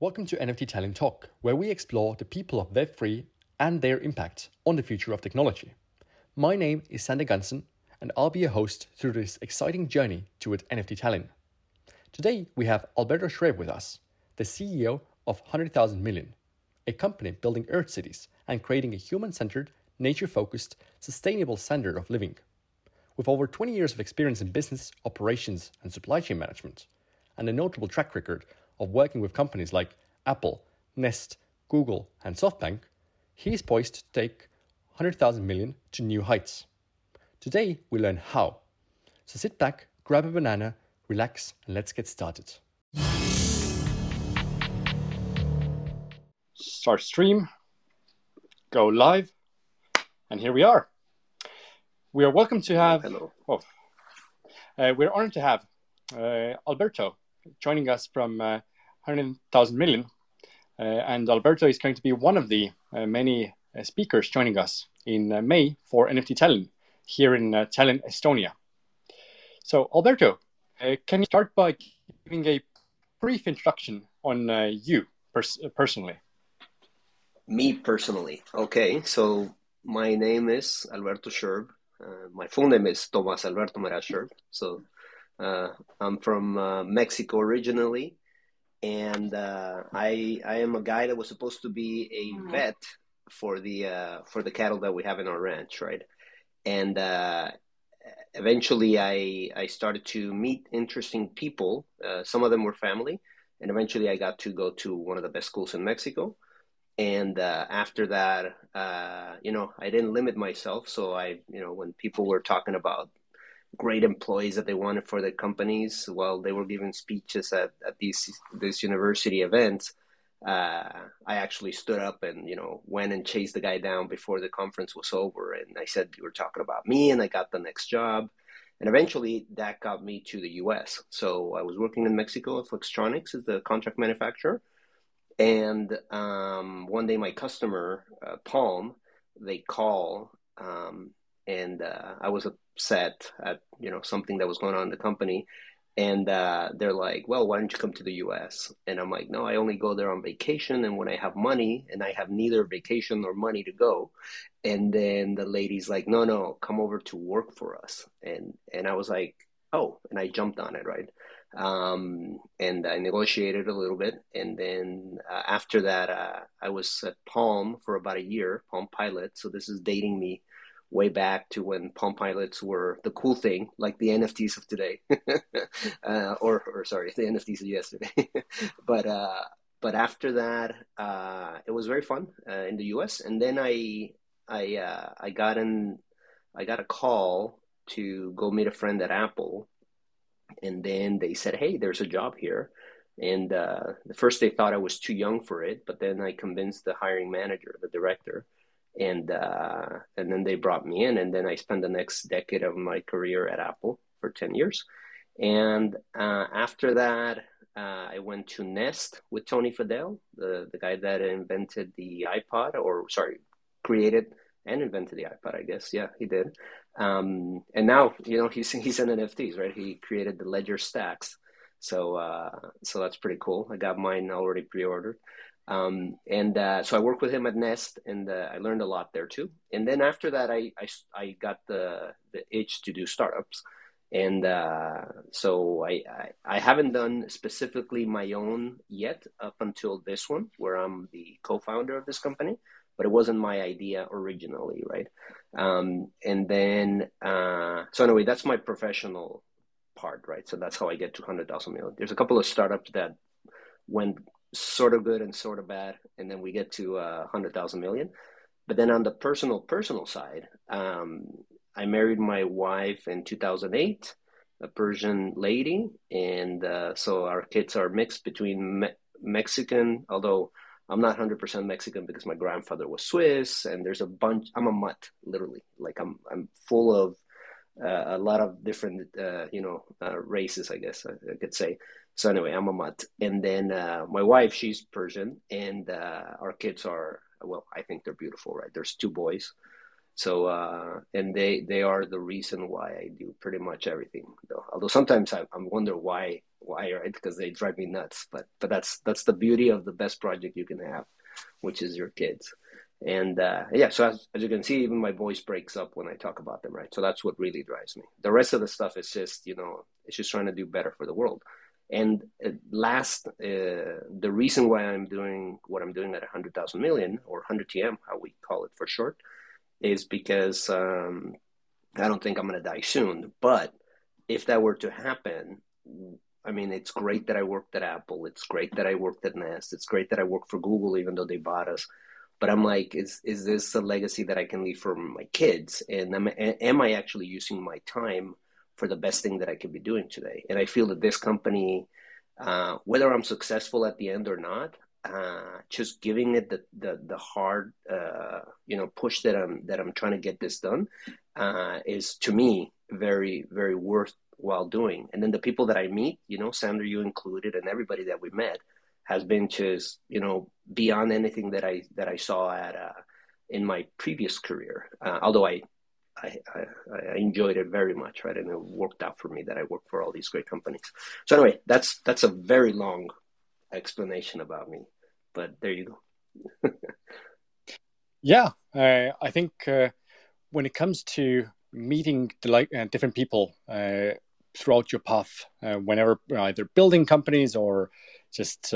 Welcome to NFT Tallinn Talk, where we explore the people of Web3 and their impact on the future of technology. My name is Sander Gunson, and I'll be your host through this exciting journey toward NFT Tallinn. Today, we have Alberto Scherb with us, the CEO of 100,000 Million, a company building Earth cities and creating a human centered, nature focused, sustainable standard of living. With over 20 years of experience in business, operations, and supply chain management, and a notable track record of working with companies like Apple, Nest, Google, and SoftBank, he is poised to take 100,000 million to new heights. Today, we learn how. So sit back, grab a banana, relax, and let's get started. Start stream, go live, and here we are. We are welcome to have. Hello. Oh, uh, we're honored to have uh, Alberto joining us from uh, 100,000 million. Uh, and Alberto is going to be one of the uh, many uh, speakers joining us in May for NFT Tallinn here in Tallinn, Estonia. So, Alberto, can you start by giving a brief introduction on you pers- personally? Me personally. Okay, so my name is Alberto Scherb. Uh, my full name is Tomas Alberto Maria Scherb. So uh, I'm from uh, Mexico originally, and uh, I I am a guy that was supposed to be a mm-hmm. vet for the uh, for the cattle that we have in our ranch, right? And uh, eventually, I I started to meet interesting people. Uh, some of them were family, and eventually, I got to go to one of the best schools in Mexico. And after that, you know, I didn't limit myself. So I, you know, when people were talking about great employees that they wanted for their companies while they were giving speeches at, at these these university events uh, I actually stood up and you know went and chased the guy down before the conference was over. And I said you were talking about me and I got the next job. And eventually that got me to the US so I was working in Mexico. At Flextronics as the contract manufacturer. And um, one day my customer uh, Palm they call um, and uh, I was upset at you know something that was going on in the company, and uh, they're like, "Well, why don't you come to the U.S.?" And I'm like, "No, I only go there on vacation, and when I have money, and I have neither vacation nor money to go." And then the lady's like, "No, no, come over to work for us," and and I was like, "Oh," and I jumped on it, right? um, and I negotiated a little bit. And then uh, after that, uh, I was at Palm for about a year, Palm Pilot. So this is dating me way back to when Palm Pilots were the cool thing, like the NFTs of today, uh, or or sorry, the NFTs of yesterday. but uh, but after that, uh, it was very fun uh, in the U.S. And then I I uh, I got in I got a call to go meet a friend at Apple, and then they said, "Hey, there's a job here." And uh, the first they thought I was too young for it, but then I convinced the hiring manager, the director, and uh, and then they brought me in, and then I spent the next decade of my career at Apple for ten years, and uh, after that. Uh, I went to Nest with Tony Fadell, the, the guy that invented the iPod, or sorry, created and invented the iPod, I guess. Yeah, he did. Um, and now, you know, he's he's in NFTs, right? He created the Ledger Stax, so uh, so that's pretty cool. I got mine already pre-ordered. Um, and uh, so I worked with him at Nest, and uh, I learned a lot there too. And then after that, I I, I got the the itch to do startups, and uh, so I, I, I haven't done specifically my own yet up until this one, where I'm the co-founder of this company. But it wasn't my idea originally, right? Um, and then uh, so anyway, that's my professional part, right? So that's how I get to hundred thousand million. There's a couple of startups that went sort of good and sort of bad, and then we get to uh, hundred thousand million. But then on the personal personal side, um, I married my wife in 2008, a Persian lady, and uh, so our kids are mixed between Me- Mexican, although I'm not 100% Mexican because my grandfather was Swiss, and there's a bunch. I'm a mutt, literally. Like I'm I'm full of uh, a lot of different, uh, you know, uh, races, I guess I, I, could say. So anyway, I'm a mutt, and then uh, my wife, she's Persian, and uh, our kids are well. I think they're beautiful, right? There's two boys, So uh, and they they are the reason why I do pretty much everything. Though. Although sometimes I, I wonder why why right because they drive me nuts. But but that's that's the beauty of the best project you can have, which is your kids. And uh, yeah, so as, as you can see, even my voice breaks up when I talk about them, right? So that's what really drives me. The rest of the stuff is just you know it's just trying to do better for the world. And last, uh, the reason why I'm doing what I'm doing at 100,000 million or 100 TM, how we call it for short, is because um, I don't think I'm going to die soon. But if that were to happen, I mean, it's great that I worked at Apple. It's great that I worked at Nest. It's great that I worked for Google, even though they bought us. But I'm like, is is this a legacy that I can leave for my kids? And am, am I actually using my time for the best thing that I could be doing today? And I feel that this company, uh, whether I'm successful at the end or not, uh, just giving it the the, the hard uh, you know push that I'm that I'm trying to get this done uh, is to me very very worthwhile doing. And then the people that I meet, you know, Sandra, you included, and everybody that we met has been just you know beyond anything that I that I saw at uh, in my previous career. Uh, although I, I, I enjoyed it very much, right, and it worked out for me that I worked for all these great companies. So anyway, that's that's a very long explanation about me. But there you go. yeah, uh, I think uh, when it comes to meeting like uh, different people uh, throughout your path, uh, whenever either building companies or just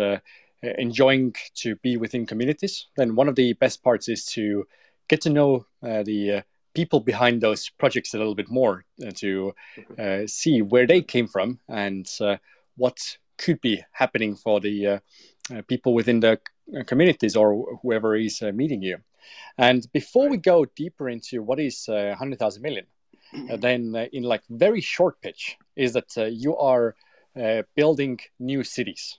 enjoying to be within communities, then one of the best parts is to get to know the people behind those projects a little bit more uh, to mm-hmm. see where they came from and uh, what could be happening for the uh, uh, people within the uh, communities or whoever is meeting you. And before we go deeper into what is 100,000 million, then in like very short pitch is that you are building new cities.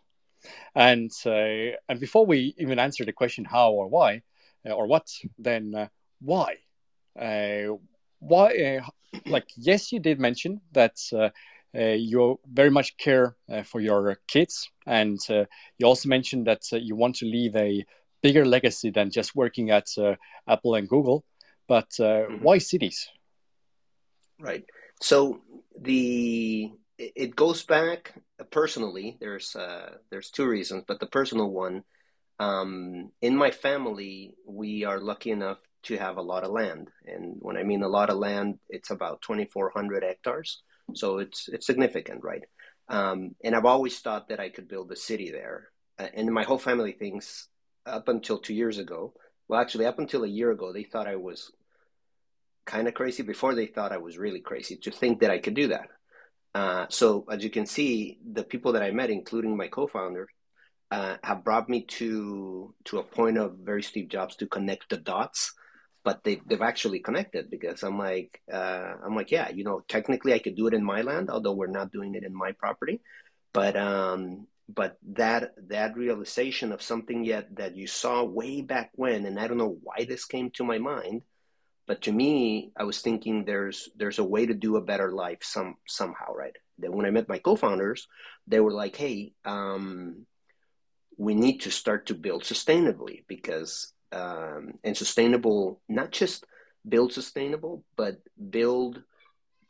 And and before we even answer the question how or why or what, then why? Why like yes you did mention that uh, uh, you very much care uh, for your kids, and uh, you also mentioned that you want to leave a bigger legacy than just working at Apple and Google. But mm-hmm. why cities? Right. So the it goes back personally. There's uh, there's two reasons, but the personal one, um, in my family, we are lucky enough to have a lot of land, and when I mean a lot of land, it's about 2,400 hectares. So it's it's significant, right? Um, and I've always thought that I could build a city there. Uh, and my whole family thinks up until two years ago, well, actually, up until a year ago, they thought I was kind of crazy. Before they thought I was really crazy to think that I could do that. Uh, so as you can see, the people that I met, including my co-founder, uh, have brought me to to a point of very Steve Jobs to connect the dots but they they've actually connected because I'm like uh, I'm like yeah you know technically I could do it in my land although we're not doing it in my property. But um but that that realization of something yet that you saw way back when and I don't know why this came to my mind but to me I was thinking there's there's a way to do a better life some somehow right? Then when I met my co-founders they were like hey um we need to start to build sustainably because um, and sustainable, not just build sustainable, but build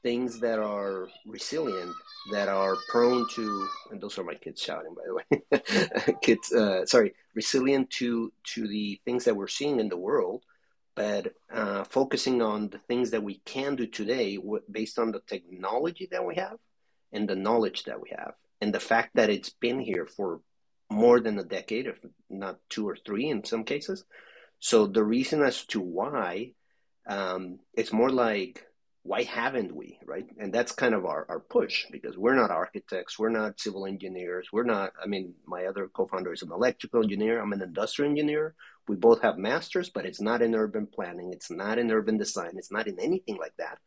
things that are resilient, that are prone to, and those are my kids shouting, by the way, kids, uh, sorry, resilient to to the things that we're seeing in the world, but uh, focusing on the things that we can do today based on the technology that we have and the knowledge that we have, and the fact that it's been here for more than a decade, if not two or three in some cases. So the reason as to why, um, it's more like, why haven't we, right? And that's kind of our, our push because we're not architects, we're not civil engineers, we're not, I mean, my other co founder is an electrical engineer, I'm an industrial engineer. We both have masters, but it's not in urban planning, it's not in urban design, it's not in anything like that.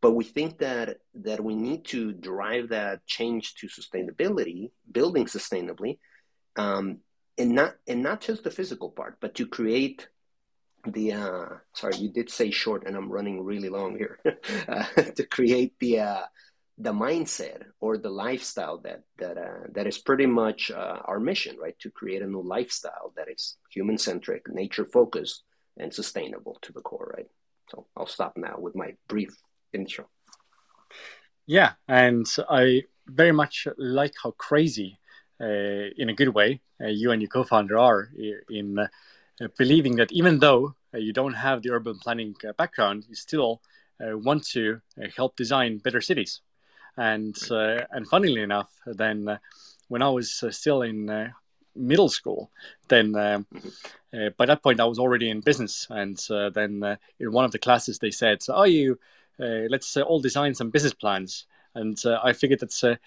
But we think that that we need to drive that change to sustainability, building sustainably, um, and not and not just the physical part, but to create the uh, sorry, you did say short, and I'm running really long here. uh, to create the uh, the mindset or the lifestyle that that uh, that is pretty much uh, our mission, right? To create a new lifestyle that is human centric, nature focused, and sustainable to the core, right? So I'll stop now with my brief intro. Yeah, and I very much like how crazy, in a good way, uh, you and your co-founder are in uh, believing that even though uh, you don't have the urban planning uh, background, you still uh, want to help design better cities. And and funnily enough, then when I was still in middle school, then mm-hmm. by that point I was already in business, and then in one of the classes they said, "Oh, you." Uh, let's uh, all design some business plans. And uh, I figured that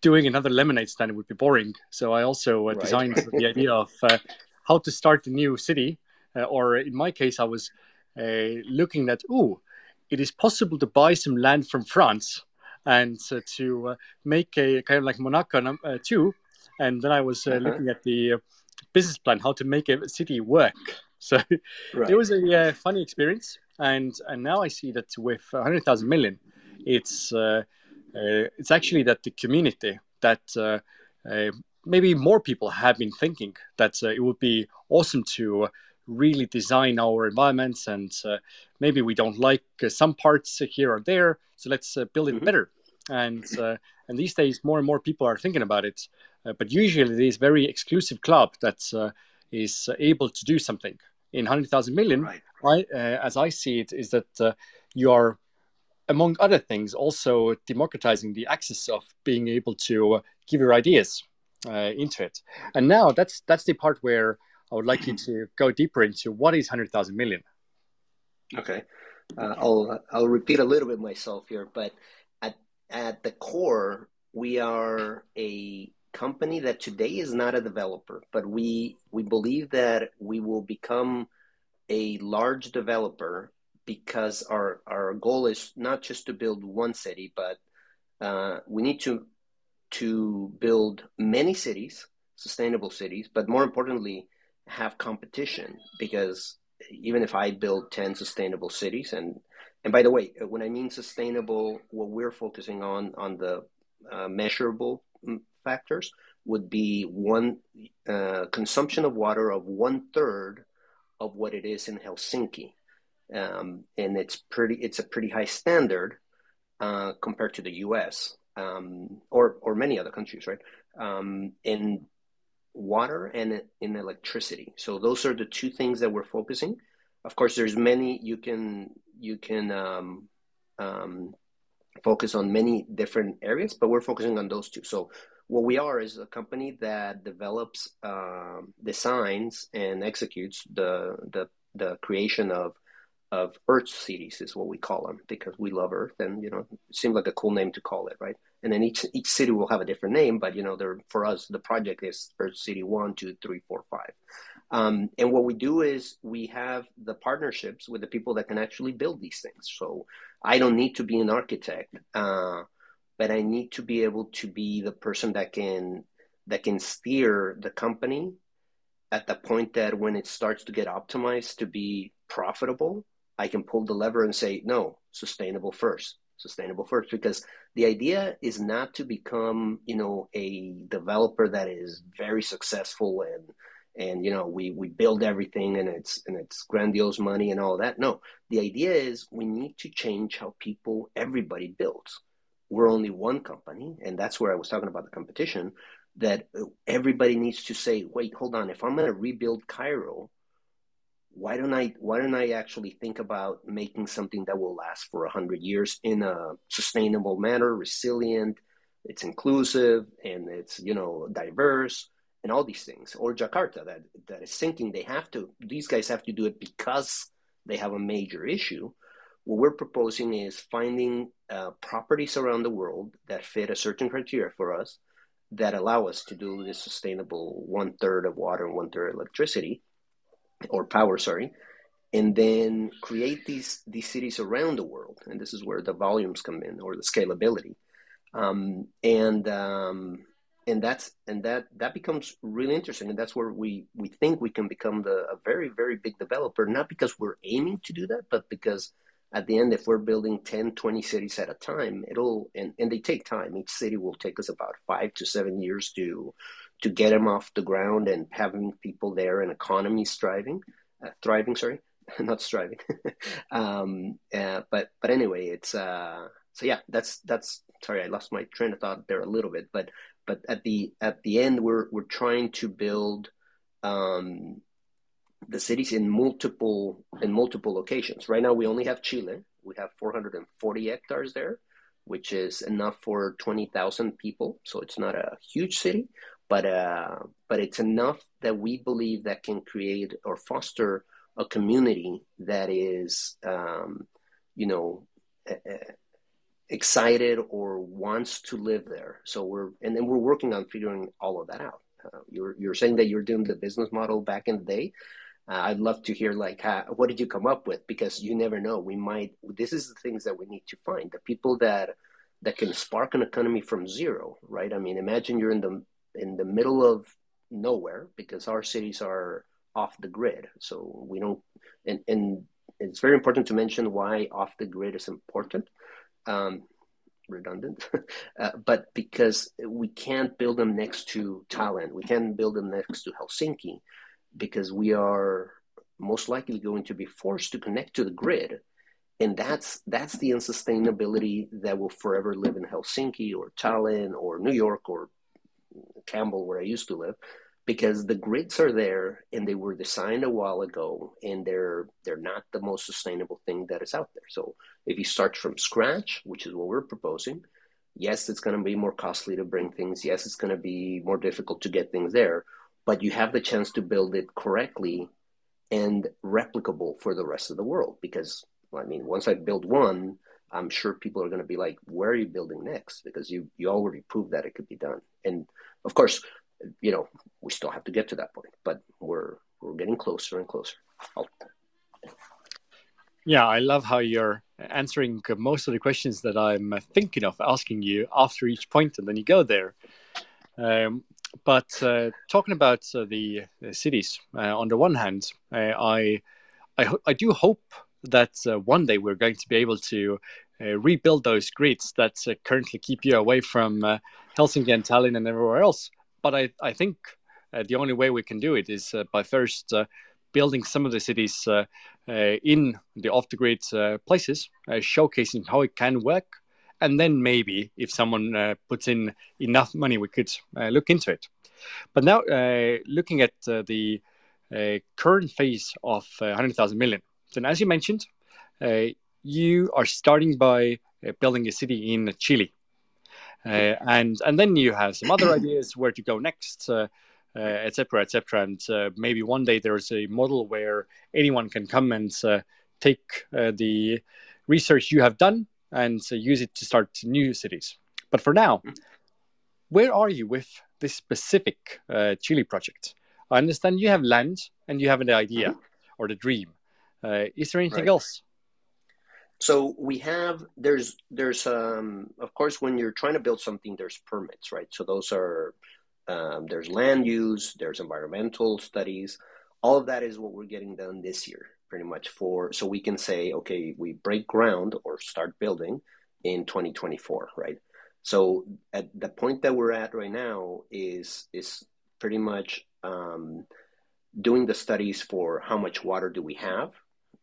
doing another lemonade stand would be boring. So I also right. designed the idea of how to start a new city. or in my case, I was looking at, oh, it is possible to buy some land from France and uh, to uh, make a kind of like Monaco uh, too. And then I was uh-huh. looking at the business plan, how to make a city work. So right. it was a funny experience and and now I see that with 100,000 million, it's uh, uh, it's actually that the community that uh, uh maybe more people have been thinking that uh, it would be awesome to really design our environments and uh, maybe we don't like some parts here or there, so let's build it mm-hmm. better. And and these days, more and more people are thinking about it. but usually, this very exclusive club that is able to do something in 100,000 million, right. I, uh, as I see it, is that uh, you are, among other things, also democratizing the access of being able to uh, give your ideas uh, into it. And now that's that's the part where I would like you to go deeper into what is 100,000 million. Okay. Uh, I'll I'll repeat a little bit myself here, but at at the core, we are a company that today is not a developer, but we we believe that we will become a large developer because our our goal is not just to build one city, but uh, we need to to build many cities, sustainable cities, but more importantly, have competition. Because even if I build 10 sustainable cities and and by the way, when I mean sustainable, what we're focusing on on the uh, measurable mm, factors would be one uh, consumption of water of one third of what it is in Helsinki, um, and it's pretty. It's a pretty high standard uh, compared to the U.S. Um, or or many other countries, right? Um, in water and in electricity. So those are the two things that we're focusing. Of course, there's many you can you can um, um, focus on many different areas, but we're focusing on those two. So what we are is a company that develops, um, designs, and executes the the the creation of of Earth cities is what we call them because we love Earth and you know it seems like a cool name to call it, right? And then each each city will have a different name, but you know, they're for us the project is Earth City one, two, three, four, five. Um, and what we do is we have the partnerships with the people that can actually build these things. So I don't need to be an architect. Uh, but I need to be able to be the person that can that can steer the company at the point that when it starts to get optimized to be profitable, I can pull the lever and say, no, sustainable first, sustainable first, because the idea is not to become, you know, a developer that is very successful and and you know we we build everything and it's and it's grandiose money and all that. No, the idea is we need to change how people everybody builds we're only one company, and that's where I was talking about the competition. That everybody needs to say, wait, hold on. If I'm going to rebuild Cairo, why don't I why don't I actually think about making something that will last for hundred years in a sustainable manner, resilient, it's inclusive, and it's you know diverse, and all these things. Or Jakarta that that is sinking. They have to. These guys have to do it because they have a major issue what we're proposing is finding uh, properties around the world that fit a certain criteria for us that allow us to do this sustainable one third of water and one third electricity or power, sorry, and then create these these cities around the world. And this is where the volumes come in or the scalability, um, and um, and that's and that that becomes really interesting. And that's where we we think we can become the a very very big developer, not because we're aiming to do that, but because at the end, if we're building 10, 20 cities at a time, it'll, and, and they take time. Each city will take us about five to seven years to, to get them off the ground and having people there and economies thriving, uh, thriving, sorry. not striving. um, uh, but but anyway, it's uh, so yeah. That's that's sorry, I lost my train of thought there a little bit. But but at the at the end, we're we're trying to build um, the cities in multiple in multiple locations. Right now, we only have Chile. We have 440 hectares there, which is enough for 20,000 people. So it's not a huge city, but uh, but it's enough that we believe that can create or foster a community that is, um, you know, excited or wants to live there. So we're and then we're working on figuring all of that out. Uh, you're you're saying that you're doing the business model back in the day. Uh, I'd love to hear like how, what did you come up with because you never know. We might this is the things that we need to find the people that that can spark an economy from zero, right? I mean, imagine you're in the in the middle of nowhere because our cities are off the grid. So we don't, and, and it's very important to mention why off the grid is important. Um, redundant, uh, but because we can't build them next to Tallinn, we can't build them next to Helsinki, because we are most likely going to be forced to connect to the grid, and that's that's the unsustainability that will forever live in Helsinki or Tallinn or New York or Campbell, where I used to live, because the grids are there and they were designed a while ago, and they're they're not the most sustainable thing that is out there. So if you start from scratch, which is what we're proposing, yes, it's going to be more costly to bring things. Yes, it's going to be more difficult to get things there, but you have the chance to build it correctly and replicable for the rest of the world. Because I mean, once I build one, I'm sure people are going to be like, "Where are you building next?" Because you you already proved that it could be done. And of course, you know, we still have to get to that point, but we're we're getting closer and closer. I'll... Yeah, I love how you're answering most of the questions that I'm thinking of asking you after each point, and then you go there. Um, but uh, talking about uh, the, the, cities, uh, on the one hand, uh, I I, I, do hope that uh, one day we're going to be able to uh, rebuild those grids that uh, currently keep you away from uh, Helsinki and Tallinn and everywhere else. But I, I think uh, the only way we can do it is uh, by first building some of the cities in the off the grid places, showcasing how it can work. And then maybe if someone puts in enough money, we could look into it. But now, looking at the current phase of 100,000 million, then as you mentioned, uh, you are starting by uh, building a city in Chile, uh, and and then you have some other ideas where to go next, etc., etc. And maybe one day there's a model where anyone can come and take the research you have done and use it to start new cities. But for now, where are you with this specific uh, Chile project? I understand you have land and you have an idea mm-hmm. or the dream. Uh, is there anything right. else? So we have there's there's um of course when you're trying to build something there's permits right? So those are um, there's land use there's environmental studies. All of that is what we're getting done this year pretty much for so we can say okay we break ground or start building in 2024 right? So at the point that we're at right now is is pretty much um, doing the studies for how much water do we have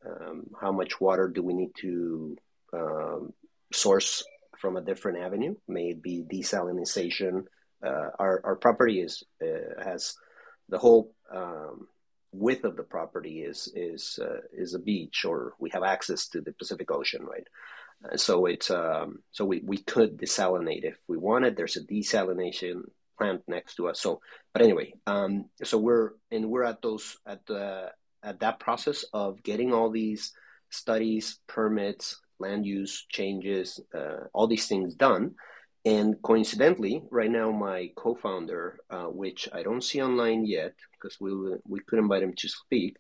um, how much water do we need to um, source from a different avenue? May it be desalination. Uh, our our property is uh, has the whole um, width of the property is is uh, is a beach, or we have access to the Pacific Ocean, right? Uh, so it's um, so we, we could desalinate if we wanted. There's a desalination plant next to us. So, but anyway, um, so we're and we're at those at the at that process of getting all these studies, permits, land use changes, uh, all these things done. And coincidentally, right now, my co-founder, uh, which I don't see online yet because we we could invite him to speak,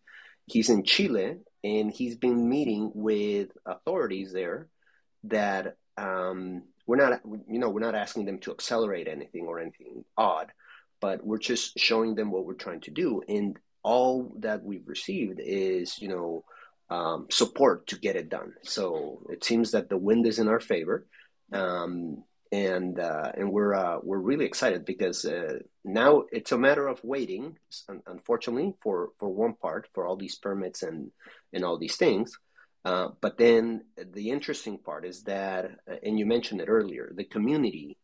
he's in Chile and he's been meeting with authorities there that um, we're not, you know, we're not asking them to accelerate anything or anything odd, but we're just showing them what we're trying to do. And all that we've received is, you know, um, support to get it done. So it seems that the wind is in our favor. Um, and uh, and we're uh, we're really excited because uh, now it's a matter of waiting. Unfortunately, for for one part, for all these permits and and all these things. Uh, but then the interesting part is that, uh, and you mentioned it earlier, the community.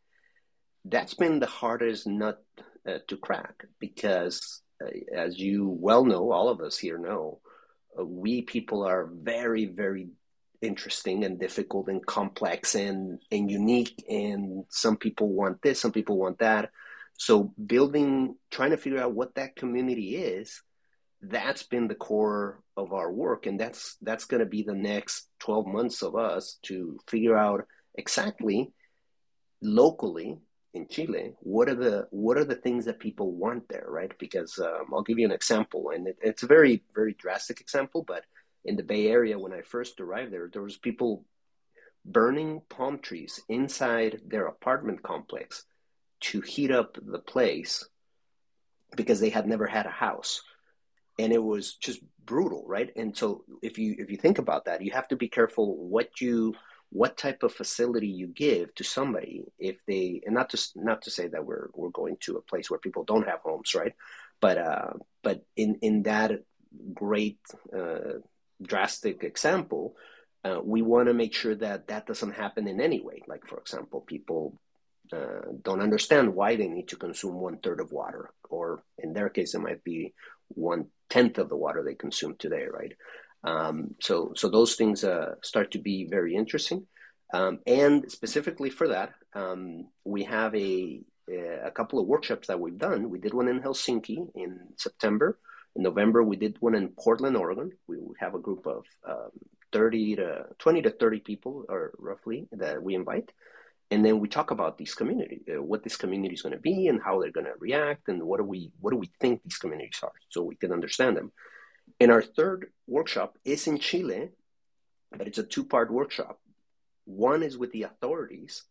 That's been the hardest nut uh, to crack because, Uh, as you well know, all of us here know, uh, we people are very very interesting and difficult and complex and and unique and some people want this some people want that. So building trying to figure out what that community is that's been the core of our work. And that's that's going to be the next 12 months of us to figure out exactly locally in Chile what are the what are the things that people want there right? Because um, I'll give you an example and it, it's a very very drastic example but in the Bay Area when I first arrived there, there was people burning palm trees inside their apartment complex to heat up the place because they had never had a house. And it was just brutal right? And so if you if you think about that you have to be careful what you what type of facility you give to somebody if they and not to not to say that we're we're going to a place where people don't have homes right but uh but in in that great uh drastic example, uh, we want to make sure that that doesn't happen in any way. Like, for example, people uh, don't understand why they need to consume one third of water, or in their case, it might be one tenth of the water they consume today, right? Um, so, so those things uh, start to be very interesting. Um, and specifically for that, um, we have a a couple of workshops that we've done. We did one in Helsinki in September. In November, we did one in Portland, Oregon. We have a group of um, 30 to 20 to 30 people, or roughly, that we invite. And then we talk about these community, uh, what this community is going to be, and how they're going to react, and what do we what do we think these communities are, so we can understand them. And our third workshop is in Chile, but it's a two part workshop. One is with the authorities,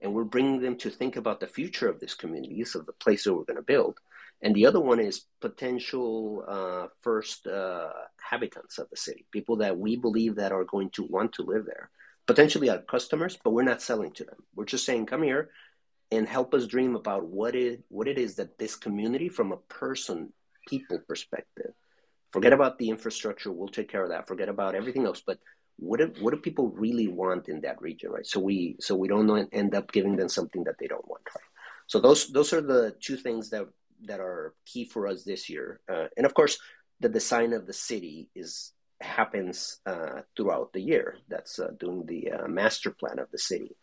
and we're bringing them to think about the future of this community, of the place that we're going to build and the other one is potential uh, first uh, habitants of the city, people that we believe that are going to want to live there, potentially our customers, but we're not selling to them. We're just saying, come here and help us dream about what it what it is that this community, from a person people perspective, forget about the infrastructure, we'll take care of that. Forget about everything else, but what do, what do people really want in that region, right? So we so we don't end up giving them something that they don't want, right? So those those are the two things that that are key for us this year. Uh, and of course, the design of the city is happens uh, throughout the year. That's uh, doing the uh, master plan of the city,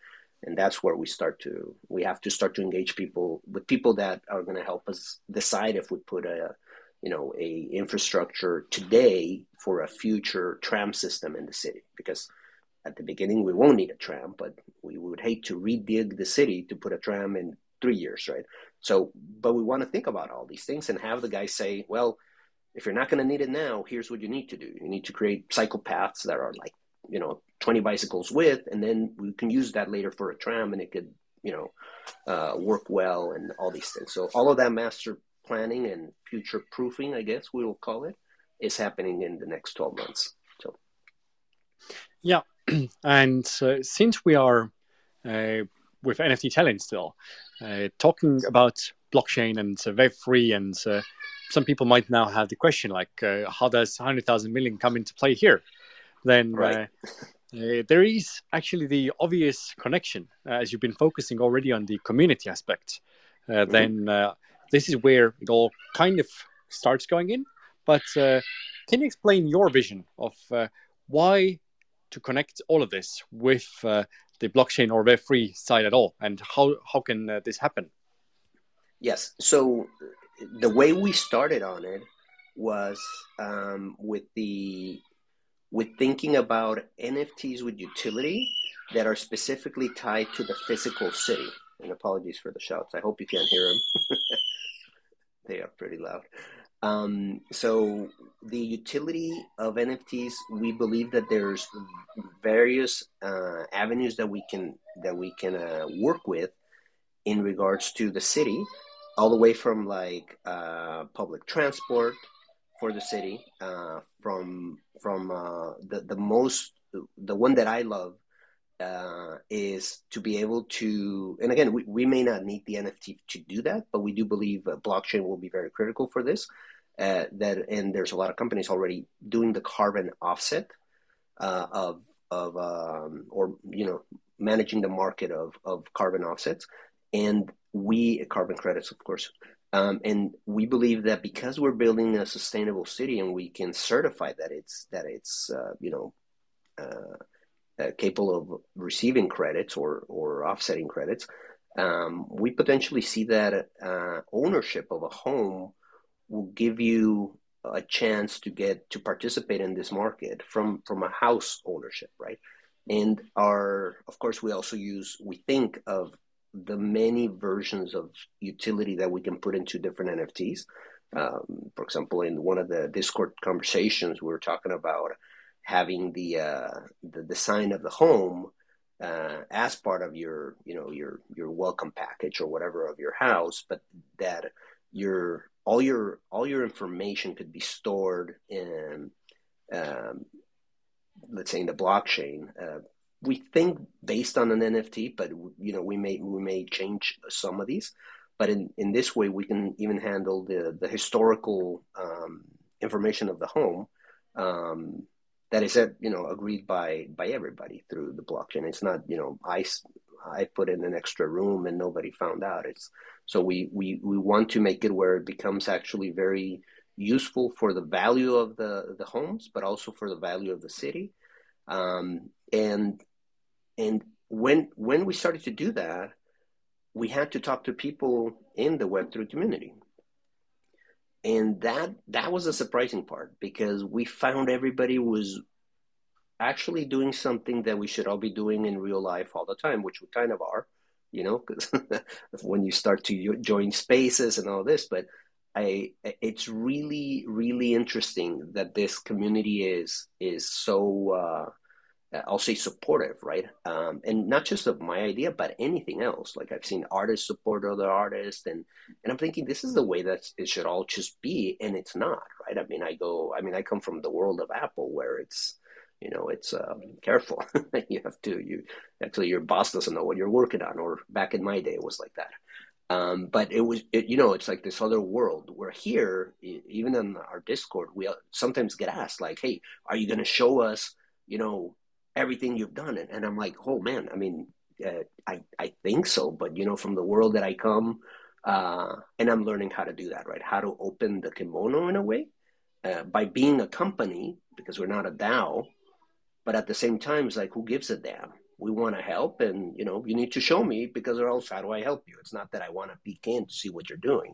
and that's where we start to we have to start to engage people with people that are going to help us decide if we put a you know a infrastructure today for a future tram system in the city because at the beginning we won't need a tram but we would hate to redig the city to put a tram in three years right so, but we want to think about all these things and have the guy say, well, if you're not going to need it now, here's what you need to do. You need to create cycle paths that are like, you know, 20 bicycles width, and then we can use that later for a tram and it could, you know, uh, work well and all these things. So, all of that master planning and future proofing, I guess we will call it, is happening in the next 12 months. So, yeah. And uh, since we are uh, with NFT Tallinn still, uh, talking about blockchain and uh, Web3, and uh, some people might now have the question like, uh, how does 100,000 million come into play here? Then right. Uh, there is actually the obvious connection, as you've been focusing already on the community aspect. Mm-hmm. Then this is where it all kind of starts going in. But can you explain your vision of why to connect all of this with uh, the blockchain or Web3 side at all? And how, how can uh, this happen? Yes. So the way we started on it was um, with the with thinking about NFTs with utility that are specifically tied to the physical city. And apologies for the shouts. I hope you can't hear them. they are pretty loud. Um, so the utility of NFTs, we believe that there's various uh, avenues that we can that we can uh, work with in regards to the city, all the way from like uh, public transport for the city, uh, from from uh, the the most the one that I love uh, is to be able to, and again, we, we may not need the NFT to do that, but we do believe blockchain will be very critical for this. Uh, that and there's a lot of companies already doing the carbon offset uh, of of um, or you know managing the market of of carbon offsets, and we carbon credits, of course. Um, and we believe that because we're building a sustainable city and we can certify that it's that it's uh, you know uh, capable of receiving credits or, or offsetting credits, um, we potentially see that uh, ownership of a home will give you a chance to get to participate in this market from from a house ownership, right? And our, of course, we also use we think of the many versions of utility that we can put into different NFTs. Um, for example, in one of the Discord conversations, we were talking about having the uh, the design of the home uh, as part of your you know your your welcome package or whatever of your house, but that your all your all your information could be stored in um, let's say in the blockchain. Uh, we think based on an NFT, but you know we may we may change some of these. But in, in this way, we can even handle the the historical um, information of the home um, that is you know agreed by by everybody through the blockchain. It's not you know I I put in an extra room and nobody found out. It's so we we we want to make it where it becomes actually very useful for the value of the the homes, but also for the value of the city. Um, and and when when we started to do that, we had to talk to people in the Web3 community and that that was a surprising part because we found everybody was actually doing something that we should all be doing in real life all the time which we kind of are you know because when you start to join spaces and all this. But i it's really really interesting that this community is is so uh uh, I'll say supportive, right? Um, and not just of my idea, but anything else. Like I've seen artists support other artists, and and I'm thinking this is the way that it should all just be, and it's not, right? I mean, I go, I mean, I come from the world of Apple, where it's, you know, it's um, careful. you have to, you actually, your boss doesn't know what you're working on, or back in my day, it was like that. Um, but it was, it, you know, it's like this other world. Where here, even in our Discord, we sometimes get asked, like, "Hey, are you going to show us?" you know everything you've done. And, and I'm like, oh man, I mean, uh, I, I think so, but you know, from the world that I come, uh, and I'm learning how to do that, right? How to open the kimono in a way uh, by being a company because we're not a DAO, but at the same time, it's like, who gives a damn? We want to help, and you know, you need to show me because, or else, how do I help you? It's not that I want to peek in to see what you're doing.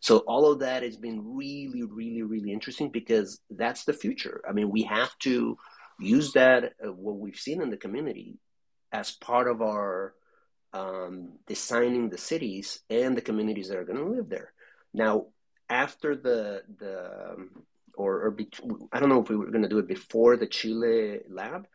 So all of that has been really, really, really interesting because that's the future. I mean, we have to use that uh, what we've seen in the community as part of our um, designing the cities and the communities that are going to live there. Now, after the the um, or, or be, I don't know if we were going to do it before the Chile lab.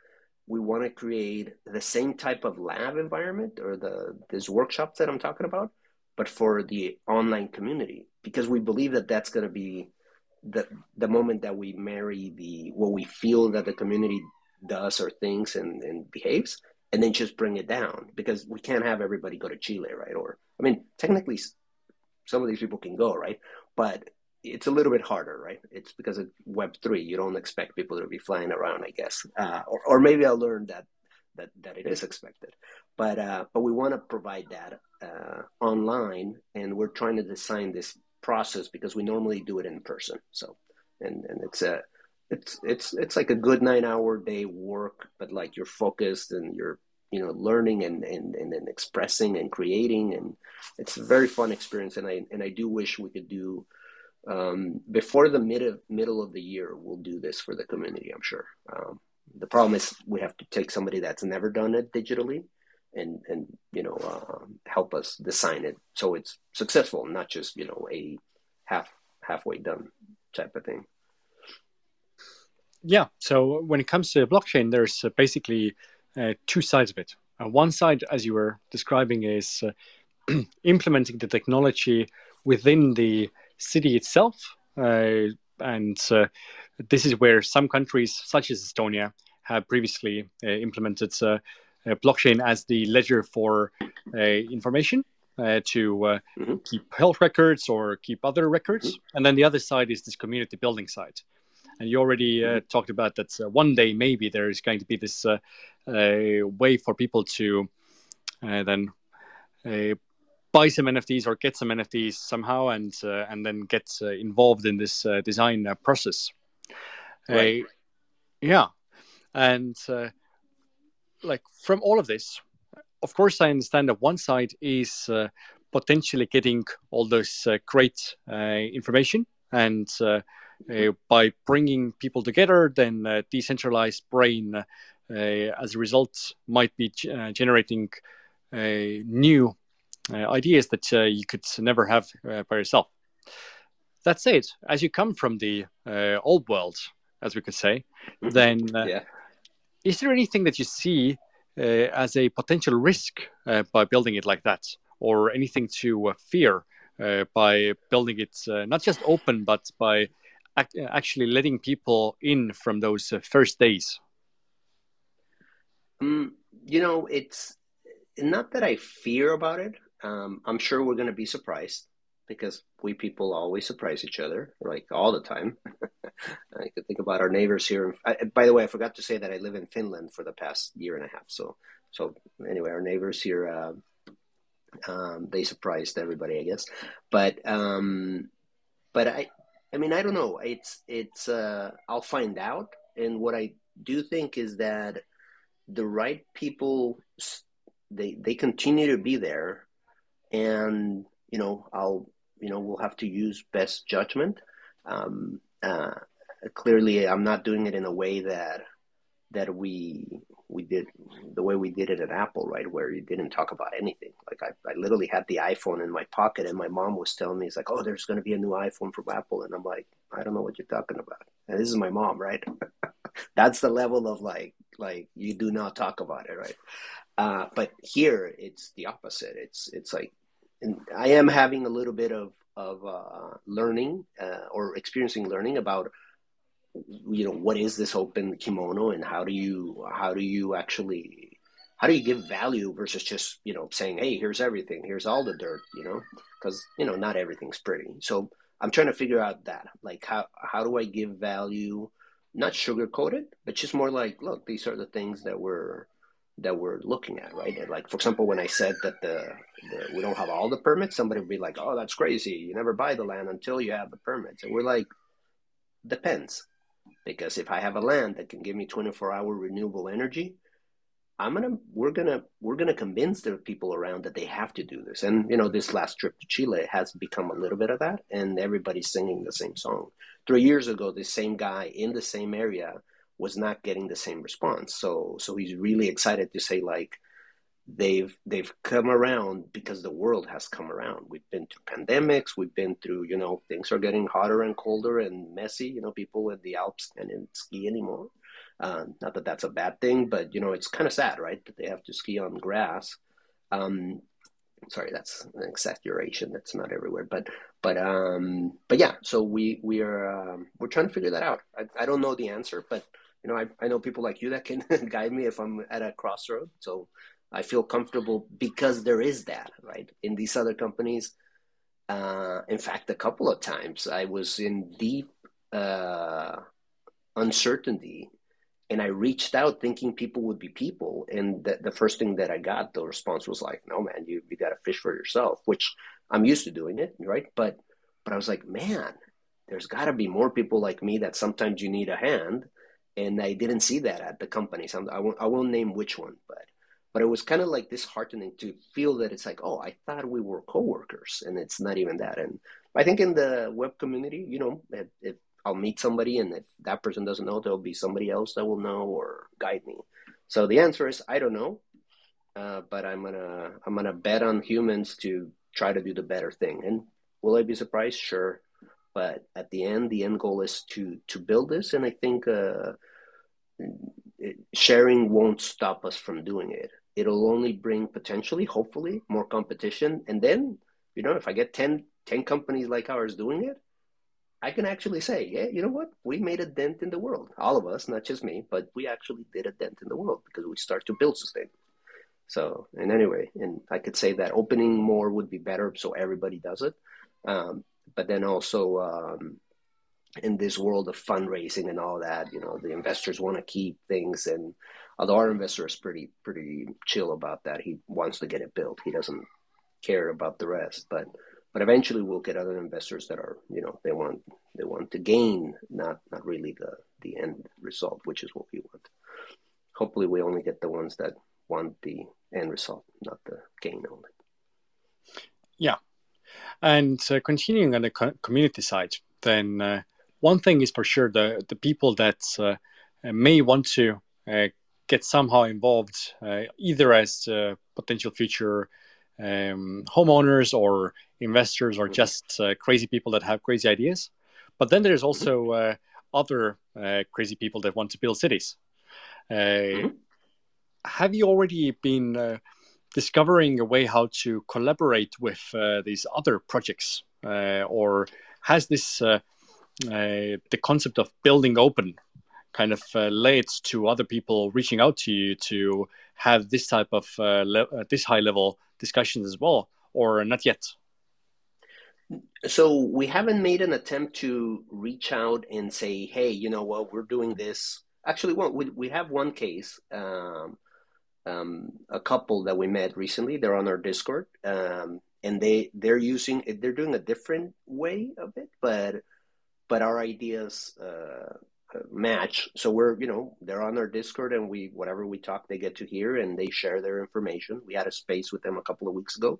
We want to create the same type of lab environment or the this workshops that I'm talking about, but for the online community because we believe that that's going to be the the moment that we marry the what we feel that the community does or thinks and, and behaves and then just bring it down because we can't have everybody go to Chile, right? Or I mean, technically, some of these people can go, right? But it's a little bit harder, right? It's because of Web three. You don't expect people to be flying around, I guess, uh, or or maybe I'll learn that that that it is expected. But uh, but we want to provide that uh, online, and we're trying to design this process because we normally do it in person. So, and and it's a it's it's it's like a good nine hour day work, but like you're focused and you're you know learning and and and, and expressing and creating, and it's a very fun experience. And I and I do wish we could do um, before the mid of, middle of the year. We'll do this for the community. I'm sure. Um, the problem is we have to take somebody that's never done it digitally and and you know uh, help us design it so it's successful, not just you know a half halfway done type of thing. Yeah. So when it comes to blockchain, there's uh, basically uh, two sides of it. Uh, one side, as you were describing, is uh, implementing the technology within the city itself, uh, and this is where some countries, such as Estonia, have previously implemented blockchain as the ledger for uh, information uh, to uh, mm-hmm. keep health records or keep other records. Mm-hmm. And then the other side is this community building side. And you already uh, mm-hmm. talked about that uh, one day maybe there is going to be this uh, way for people to then buy some NFTs or get some NFTs somehow and and then get involved in this design process. Right. yeah, and like from all of this, of course, I understand that one side is uh, potentially getting all those uh, great uh, information, and uh, uh, by bringing people together, then decentralized brain, as a result, might be generating new ideas that you could never have by yourself. That said, as you come from the old world, as we could say, then yeah. Is there anything that you see uh, as a potential risk uh, by building it like that, or anything to uh, fear by building it not just open, but by ac- actually letting people in from those first days? Um, you know, it's not that I fear about it. Um, I'm sure we're going to be surprised because we people always surprise each other, like all the time. I could think about our neighbors here. I, by the way, I forgot to say that I live in Finland for the past year and a half. So, so anyway, our neighbors here, uh, um, they surprised everybody, I guess. But, um, but I, I mean, I don't know. It's, it's. Uh, I'll find out. And what I do think is that the right people, they they continue to be there, and you know, I'll you know we'll have to use best judgment. Um, uh, clearly, I'm not doing it in a way that that we we did the way we did it at Apple, right? Where you didn't talk about anything. Like I, I literally had the iPhone in my pocket, and my mom was telling me, "It's like, oh, there's going to be a new iPhone from Apple," and I'm like, I don't know what you're talking about. And this is my mom, right? That's the level of like, like you do not talk about it, right? Uh, but here, it's the opposite. It's it's like I am having a little bit of of uh, learning uh, or experiencing learning about you know what is this open kimono and how do you how do you actually how do you give value versus just you know saying hey here's everything. Here's all the dirt you know? Because you know not everything's pretty. So i'm trying to figure out that. Like how how do i give value not sugarcoat it but just more like look these are the things that we're that we're looking at, right? like, for example, when I said that the, the, we don't have all the permits, somebody would be like, "Oh, that's crazy! You never buy the land until you have the permits." And we're like, depends, because if I have a land that can give me 24-hour renewable energy, I'm gonna, we're gonna, we're gonna convince the people around that they have to do this. And you know, this last trip to Chile has become a little bit of that, and everybody's singing the same song. Three years ago, the same guy in the same area was not getting the same response. So so he's really excited to say like they've they've come around because the world has come around. We've been through pandemics, we've been through, you know, things are getting hotter and colder and messy. You know, people in the Alps can't ski anymore. Uh, not that that's a bad thing, but you know, it's kind of sad, right? That they have to ski on grass. Um, sorry, that's an exaggeration. That's not everywhere, but but um, but yeah. So we we are um, we're trying to figure that out. I, I don't know the answer, but you know, I, I know people like you that can guide me if I'm at a crossroad. So I feel comfortable because there is that, right? In these other companies, uh, in fact, a couple of times I was in deep uh, uncertainty and I reached out thinking people would be people. And the, the first thing that I got, the response was like, no, man, you, you got to fish for yourself, which I'm used to doing it, right? But, but I was like, man, there's got to be more people like me that sometimes you need a hand and I didn't see that at the companies. I won't, I won't name which one, but but it was kind of like disheartening to feel that it's like, oh, I thought we were coworkers, and it's not even that. And I think in the web community, you know, if, if I'll meet somebody, and if that person doesn't know, there'll be somebody else that will know or guide me. So the answer is I don't know, uh, but I'm gonna I'm gonna bet on humans to try to do the better thing. And will I be surprised? Sure but at the end the end goal is to to build this. And i think uh, sharing won't stop us from doing it. It'll only bring potentially hopefully more competition. And then you know if i get 10 10 companies like ours doing it i can actually say yeah you know what? We made a dent in the world. All of us not just me but we actually did a dent in the world because we start to build sustain. So, and anyway, and I could say that opening more would be better so everybody does it. Um, but then also, um, in this world of fundraising and all that, you know, the investors want to keep things. And although our investor is pretty, pretty chill about that, he wants to get it built. He doesn't care about the rest, but, but eventually we'll get other investors that are, you know, they want, they want to gain, not, not really the, the end result, which is what we want. Hopefully we only get the ones that want the end result, not the gain only. Yeah. And uh, continuing on the co- community side, then uh, one thing is for sure the, the people that uh, may want to uh, get somehow involved, uh, either as uh, potential future um, homeowners or investors or just crazy people that have crazy ideas. But then there's also other crazy people that want to build cities. Mm-hmm have you already been uh, discovering a way how to collaborate with uh, these other projects, uh, or has this uh, uh, the concept of building open kind of uh, led to other people reaching out to you to have this type of this high level discussions as well, or not yet? So we haven't made an attempt to reach out and say, "Hey, you know what? We're doing this." Actually, well, we we have one case. Um, um, a couple that we met recently. They're on our Discord, um, and they they're using they're doing a different way of it, but but our ideas uh, match. So we're you know they're on our Discord, and we whatever we talk, they get to hear, and they share their information. We had a space with them a couple of weeks ago.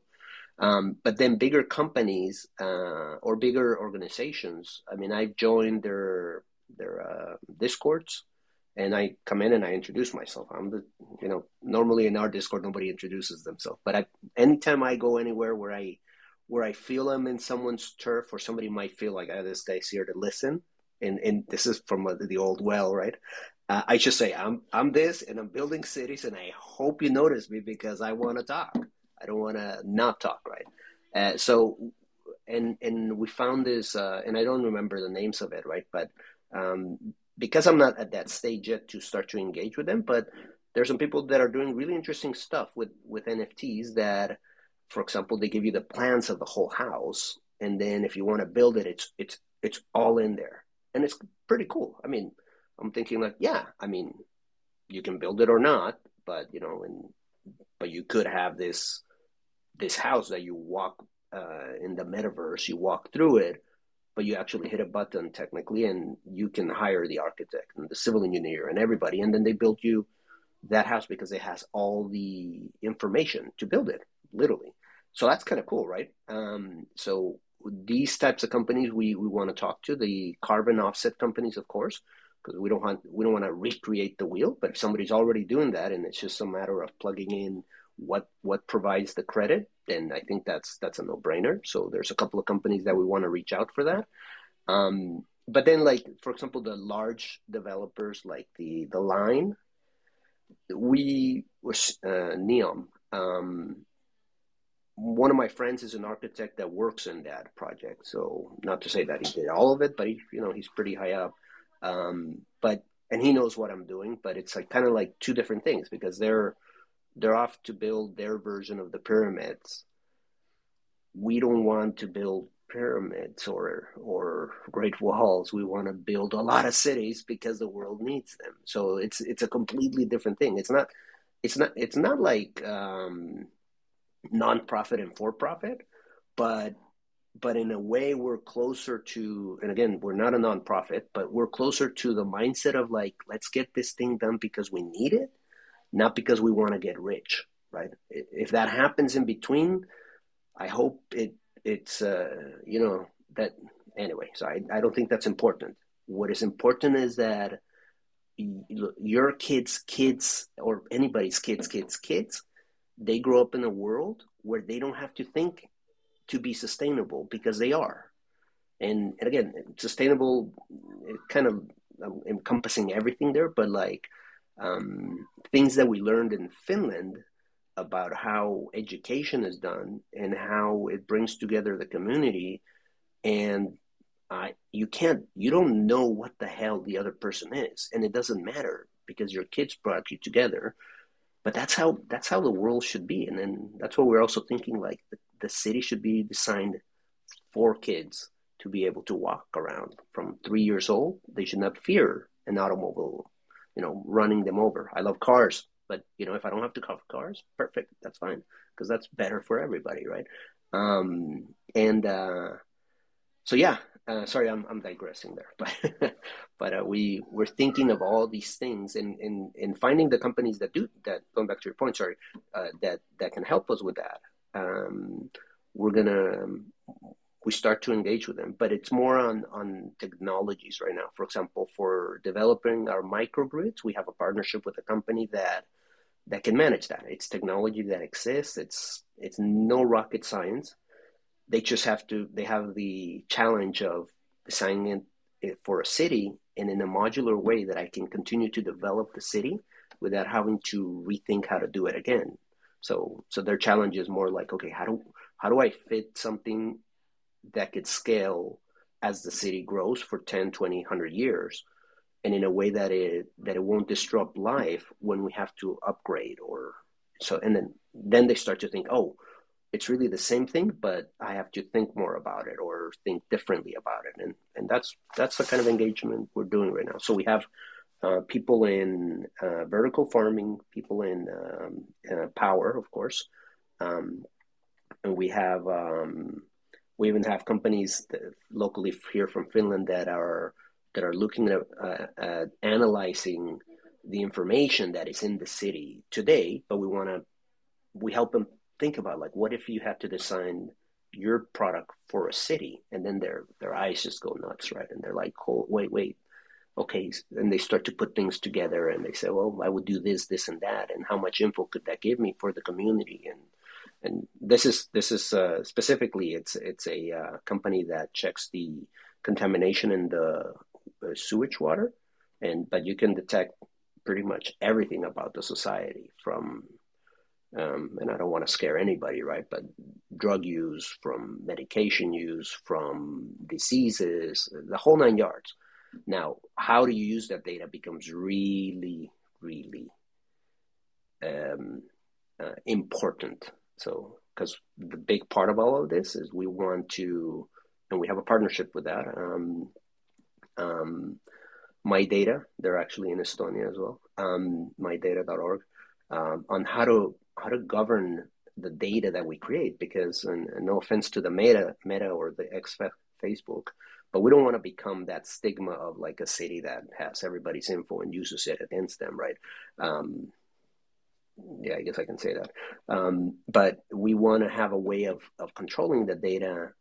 Um, but then bigger companies uh, or bigger organizations. I mean, I've joined their their uh, discords and I come in and I introduce myself. I'm the, you know, normally in our Discord nobody introduces themselves, but I, anytime I go anywhere where I, where I feel I'm in someone's turf, or somebody might feel like, oh, this guy's here to listen, and and this is from the old well, right? Uh, I just say I'm I'm this, and I'm building cities, and I hope you notice me because I want to talk. I don't want to not talk, right? Uh, so, and and we found this, uh, and I don't remember the names of it, right? But um, because I'm not at that stage yet to start to engage with them, but there's some people that are doing really interesting stuff with with NFTs that, for example, they give you the plans of the whole house, and then if you want to build it, it's it's it's all in there, and it's pretty cool. I mean, I'm thinking like, yeah, I mean, you can build it or not, but you know, and but you could have this this house that you walk uh, in the metaverse, you walk through it, but you actually hit a button technically and you can hire the architect and the civil engineer and everybody and then they build you that house because it has all the information to build it literally. So that's kind of cool right? Um, so these types of companies we, we want to talk to the carbon offset companies of course because we don't want we don't want to recreate the wheel but if somebody's already doing that and it's just a matter of plugging in what what provides the credit, then I think that's that's a no brainer. So there's a couple of companies that we want to reach out for that. Um, but then, like for example, the large developers like the the line, we was uh, Neom. Um, one of my friends is an architect that works in that project. So not to say that he did all of it, but he, you know, he's pretty high up. Um, but and he knows what I'm doing. But it's like kind of like two different things because they're they're off to build their version of the pyramids. We don't want to build pyramids or or great walls. We want to build a lot of cities because the world needs them. So it's it's a completely different thing. It's not it's not it's not like um, nonprofit and for profit, but but in a way we're closer to and again we're not a nonprofit, but we're closer to the mindset of like let's get this thing done because we need it not because we want to get rich, right? If that happens in between, I hope it it's uh, you know that anyway. So I, I don't think that's important. What is important is that your kids, kids, or anybody's kids, kids, kids, they grow up in a world where they don't have to think to be sustainable because they are. And, and again, sustainable, kind of um, encompassing everything there, but like um, things that we learned in Finland about how education is done and how it brings together the community and you can't you don't know what the hell the other person is and it doesn't matter because your kids brought you together but that's how that's how the world should be, and then that's what we're also thinking. Like the, the city should be designed for kids to be able to walk around from three years old. They should not fear an automobile, you know, running them over. I love cars, but you know, if I don't have to cover cars, perfect, that's fine because that's better for everybody, right? Um, and uh, so yeah, uh, sorry, I'm, I'm digressing there, but but uh, we we're thinking of all these things and in in finding the companies that do that. Going back to your point, sorry, uh, that that can help us with that. Um, we're gonna we start to engage with them, but it's more on on technologies right now. For example, for developing our microgrids, we have a partnership with a company that that can manage that. It's technology that exists. It's it's no rocket science. They just have to. They have the challenge of designing it for a city and in a modular way that I can continue to develop the city without having to rethink how to do it again. So so their challenge is more like, okay, how do how do I fit something that could scale as the city grows for 10, 20, 100 years and in a way that it that it won't disrupt life when we have to upgrade or so and then then they start to think oh it's really the same thing but i have to think more about it or think differently about it. And and that's that's the kind of engagement we're doing right now. So we have uh, people in uh, vertical farming people in um, uh, power of course. Um, and we have um, we even have companies locally here from finland that are that are looking at, uh, at analyzing the information that is in the city today, but we want to we help them think about like what if you had to design your product for a city and then their their eyes just go nuts right? And they're like oh, wait wait. Okay. And they start to put things together and they say well i would do this this and that. And how much info could that give me for the community? And and this is this is uh, specifically it's it's a uh, company that checks the contamination in the uh, sewage water, and but you can detect pretty much everything about the society from um, and I don't want to scare anybody, right? But drug use, from medication use, from diseases, the whole nine yards. Now, how do you use that data becomes really, really um, uh, important. So, because the big part of all of this is we want to, and we have a partnership with that. Um, um, MyData they're actually in estonia as well um, mydata.org um, on how to how to govern the data that we create because and, and no offense to the meta meta or the x facebook but we don't want to become that stigma of like a city that has everybody's info and uses it against them right um, yeah i guess i can say that um, but we want to have a way of, of controlling the data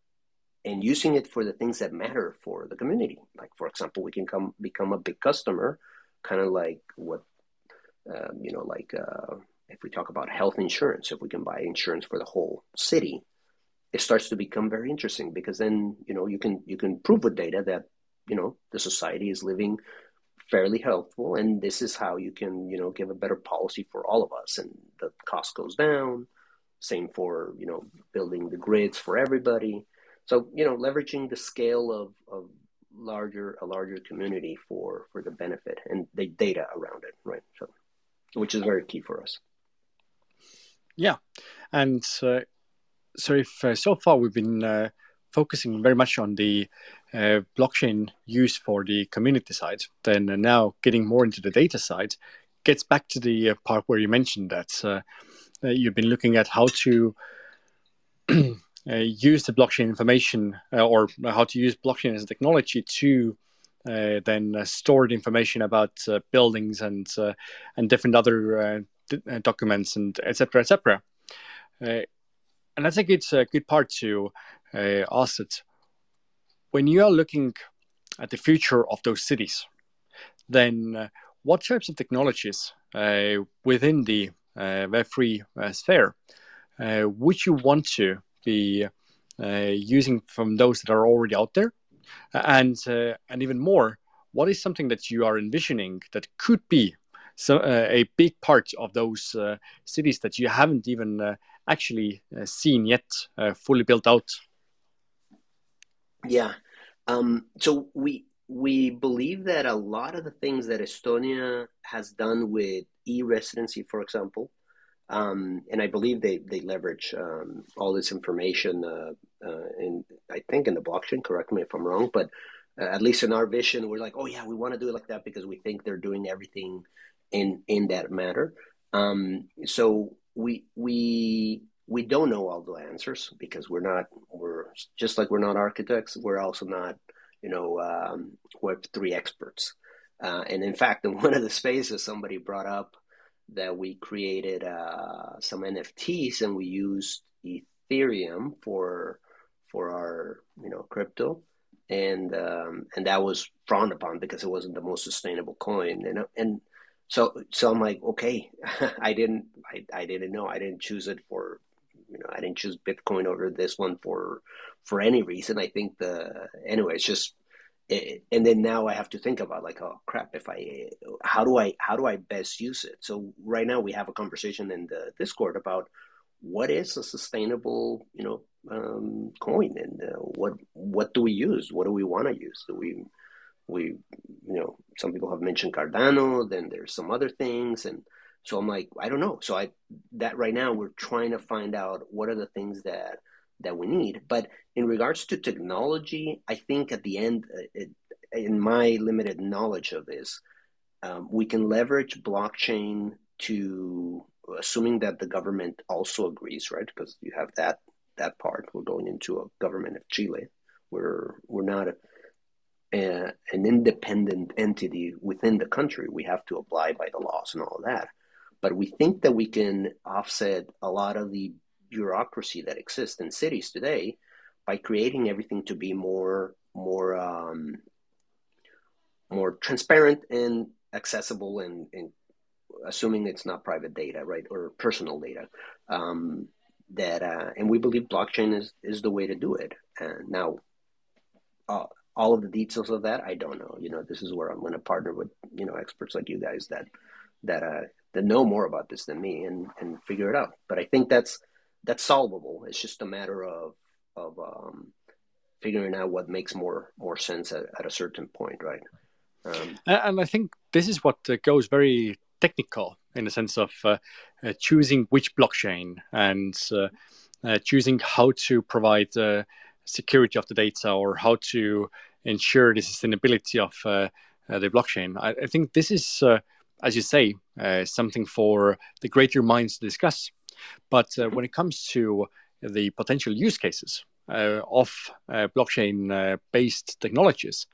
and using it for the things that matter for the community. Like, for example, we can come become a big customer, kind of like what, um, you know, like uh, if we talk about health insurance, if we can buy insurance for the whole city, it starts to become very interesting because then you know you can you can prove with data that you know the society is living fairly helpful and this is how you can you know give a better policy for all of us. And the cost goes down. Same for you know building the grids for everybody. So you know leveraging the scale of, of larger a larger community for for the benefit and the data around it right? So which is very key for us. Yeah. And uh, so if uh, so far we've been uh, focusing very much on the uh, blockchain use for the community side then now getting more into the data side gets back to the uh, part where you mentioned that uh, you've been looking at how to uh, use the blockchain information uh, or how to use blockchain as a technology to uh, then store the information about buildings and and different other d- documents and etc etc and I think it's a good part to ask it when you are looking at the future of those cities then what types of technologies uh, within the uh, Web3 uh, sphere would you want to be uh, using from those that are already out there, and uh, and even more, what is something that you are envisioning that could be so uh, a big part of those cities that you haven't even actually seen yet fully built out? Yeah. Um, so we we believe that a lot of the things that Estonia has done with e-residency, for example, um, and I believe they they leverage um, all this information uh, uh, in I think in the blockchain. Correct me if I'm wrong, but uh, at least in our vision, we're like, oh yeah, we want to do it like that because we think they're doing everything in in that matter. Um, so we we we don't know all the answers because we're not we're just like we're not architects. We're also not you know um, Web three experts. Uh, and in fact, in one of the spaces, somebody brought up that we created uh, some NFTs and we used Ethereum for for our you know crypto, and um, and that was frowned upon because it wasn't the most sustainable coin, and and so so I'm like, okay, I didn't I, I didn't know I didn't choose it for you know I didn't choose Bitcoin over this one for for any reason. I think the anyway, it's just it, and then now I have to think about like, oh crap, if I, how do I, how do I best use it? So right now we have a conversation in the Discord about what is a sustainable, you know, um, coin and uh, what what do we use? What do we want to use? Do we we you know some people have mentioned Cardano, then there's some other things, and so I'm like I don't know. So I that right now we're trying to find out what are the things that that we need. But in regards to technology, I think at the end, uh, it, in my limited knowledge of this, um, we can leverage blockchain to assuming that the government also agrees, right? Because you have that that part. We're going into a government of Chile. We're we're not a, an independent entity within the country. We have to abide by the laws and all that. But we think that we can offset a lot of the bureaucracy that exists in cities today by creating everything to be more more um, more transparent and accessible and, and, assuming it's not private data right or personal data um, that uh, and we believe blockchain is is the way to do it. And now uh, all of the details of that i don't know. You know this is where i'm going to partner with you know experts like you guys that that uh that know more about this than me and and figure it out but i think that's that's solvable. It's just a matter of of um, figuring out what makes more more sense at, at a certain point, right? Um, and I think this is what uh, goes very technical in the sense of uh, uh, choosing which blockchain and uh, uh, choosing how to provide uh, security of the data or how to ensure the sustainability of the blockchain. I, I, think this is, as you say, something for the greater minds to discuss. But uh, when it comes to the potential use cases uh, of uh, blockchain based technologies,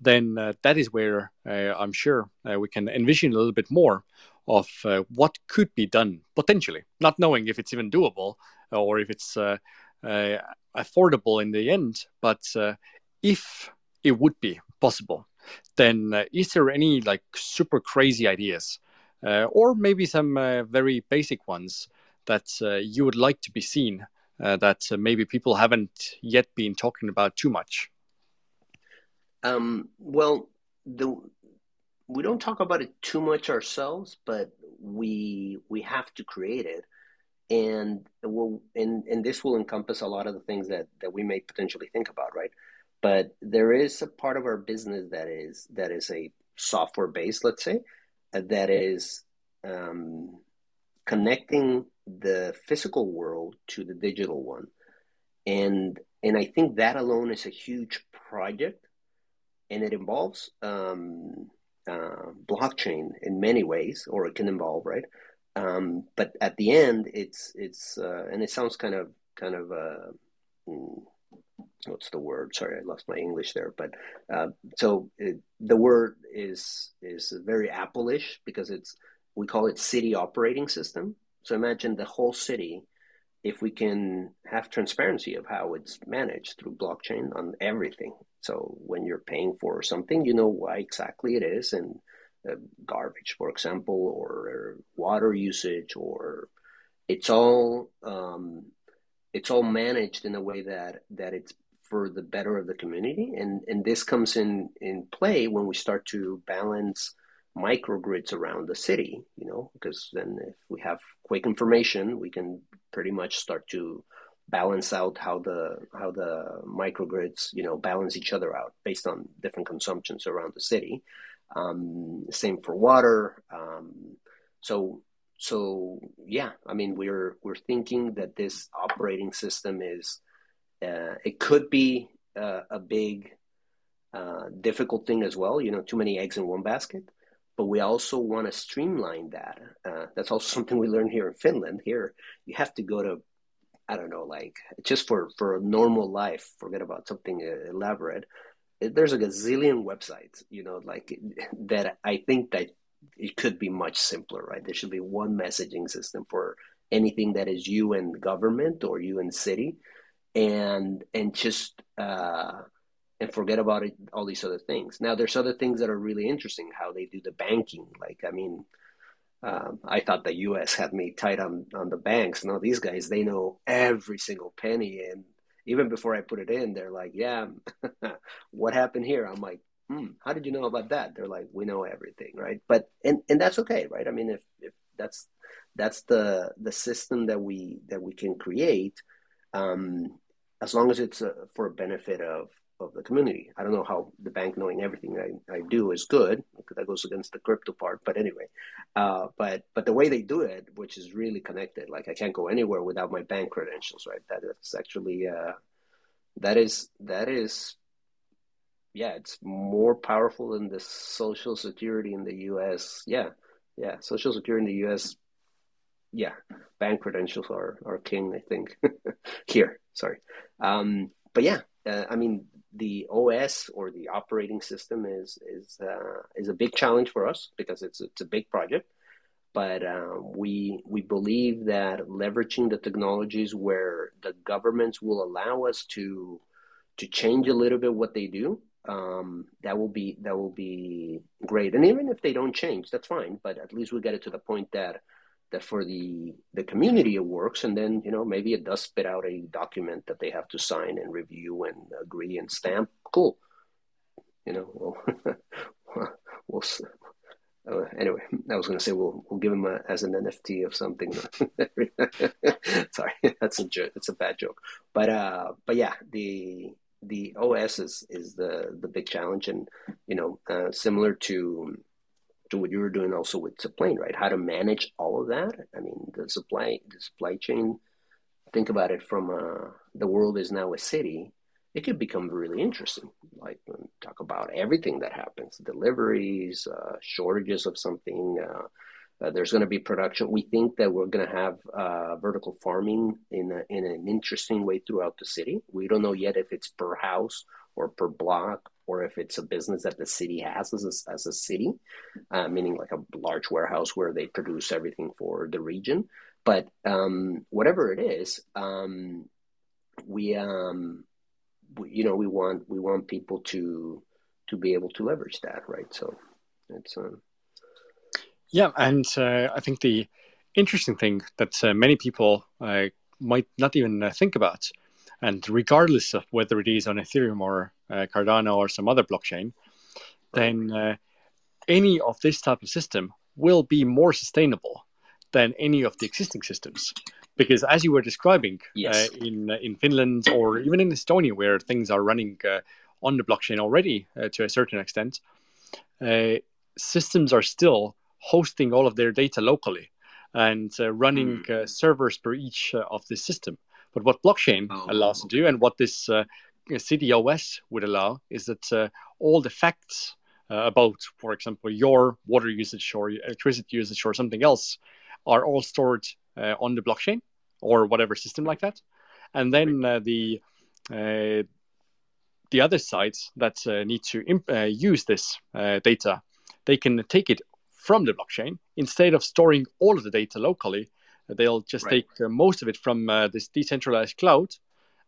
then that is where I'm sure we can envision a little bit more of uh, what could be done potentially, not knowing if it's even doable or if it's uh, uh, affordable in the end. But if it would be possible, then is there any like super crazy ideas, or maybe some very basic ones that uh, you would like to be seen uh, that uh, maybe people haven't yet been talking about too much? Um, well, the we don't talk about it too much ourselves, but we we have to create it, and will and and this will encompass a lot of the things that that we may potentially think about, right? But there is a part of our business that is that is a software based, let's say, uh, that is um, connecting the physical world to the digital one. And and I think that alone is a huge project, and it involves um, uh, blockchain in many ways, or it can involve right. Um, but at the end, it's it's uh, and it sounds kind of kind of uh, hmm, what's the word? Sorry, I lost my English there. But uh, so it, the word is is very Apple-ish because it's we call it city operating system. So imagine the whole city if we can have transparency of how it's managed through blockchain on everything. So when you're paying for something, you know why exactly it is and uh, garbage, for example, or, or, water usage, or it's all um, it's all managed in a way that that it's for the better of the community. And and this comes in in play when we start to balance microgrids around the city, you know, because then if we have quick information, we can pretty much start to balance out how the how the microgrids you know balance each other out based on different consumptions around the city. Um, same for water. Um, so so yeah, I mean we're we're thinking that this operating system is uh, it could be uh, a big uh, difficult thing as well. You know, too many eggs in one basket. But we also want to streamline that. Uh, that's also something we learned here in Finland. Here, you have to go to I don't know, like just for for a normal life, forget about something elaborate. There's a gazillion websites, you know, like that. I think that it could be much simpler, right? There should be one messaging system for anything that is you and government or you and city, and and just uh, and forget about it, all these other things. Now, there's other things that are really interesting. How they do the banking, like I mean, um, I thought the U.S. had me tight on on the banks. Now these guys they know every single penny, and even before I put it in, they're like, "Yeah, what happened here?" I'm like, hmm, "How did you know about that?" They're like, "We know everything, right?" But and and that's okay, right? I mean, if if that's that's the the system that we that we can create, um, as long as it's uh, for benefit of of the community. I don't know how the bank knowing everything I, I do is good because that goes against the crypto part. But anyway, uh, but but the way they do it, which is really connected, like I can't go anywhere without my bank credentials, right? That is actually uh, that is that is yeah, it's more powerful than the social security in the U.S. Yeah, yeah, social security in the U.S. Yeah, bank credentials are are king, I think. Here, sorry, um, but yeah, uh, I mean, the OS or the operating system is is uh, is a big challenge for us because it's it's a big project. But uh, we we believe that leveraging the technologies where the governments will allow us to to change a little bit what they do, um, that will be that will be great. And even if they don't change, that's fine. But at least we get it to the point that that for the the community it works. And then you know maybe it does spit out a document that they have to sign and review and agree and stamp. Cool. You know we'll, we'll uh, anyway i was going to say we'll we'll give them a, as an nft of something. Sorry that's a joke it's a bad joke. But uh but yeah the the os is is the the big challenge and you know uh, similar to to what you were doing also with supply, right? How to manage all of that. I mean, the supply the supply chain. Think about it from uh, the world is now a city. It could become really interesting. Like talk about everything that happens, deliveries, uh, shortages of something. Uh, there's going to be production. We think that we're going to have uh, vertical farming in a, in an interesting way throughout the city. We don't know yet if it's per house or per block or if it's a business that the city has as a, as a city, uh, meaning like a large warehouse where they produce everything for the region. But um, whatever it is, um, we, um, we, you know, we want we want people to to be able to leverage that, right? So it's um... yeah, and uh, I think the interesting thing that uh, many people uh, might not even uh, think about and regardless of whether it is on Ethereum or uh, Cardano or some other blockchain, then uh, any of this type of system will be more sustainable than any of the existing systems. Because as you were describing yes. uh, in in Finland or even in Estonia, where things are running uh, on the blockchain already uh, to a certain extent, systems are still hosting all of their data locally and running mm. servers per each of the system. But what blockchain oh. allows to do, and what this uh, CDOS would allow, is that uh, all the facts uh, about, for example, your water usage or electricity usage or something else, are all stored uh, on the blockchain or whatever system like that, and then uh, the uh, the other sites that need to imp- use this data, they can take it from the blockchain instead of storing all of the data locally They'll just right. take uh, most of it from uh, this decentralized cloud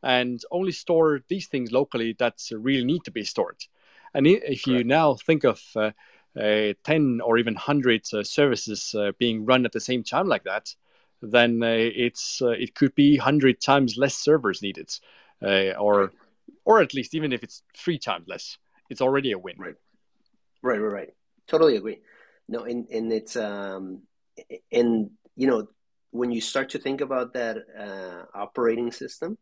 and only store these things locally that really need to be stored. And if you now think of uh, uh, 10 or even 100 uh, services uh, being run at the same time like that, then it's it could be 100 times less servers needed, or right. or at least even if it's three times less, it's already a win. Right, right, right, right. Totally agree. No, and and it's um, and you know when you start to think about that uh, operating system,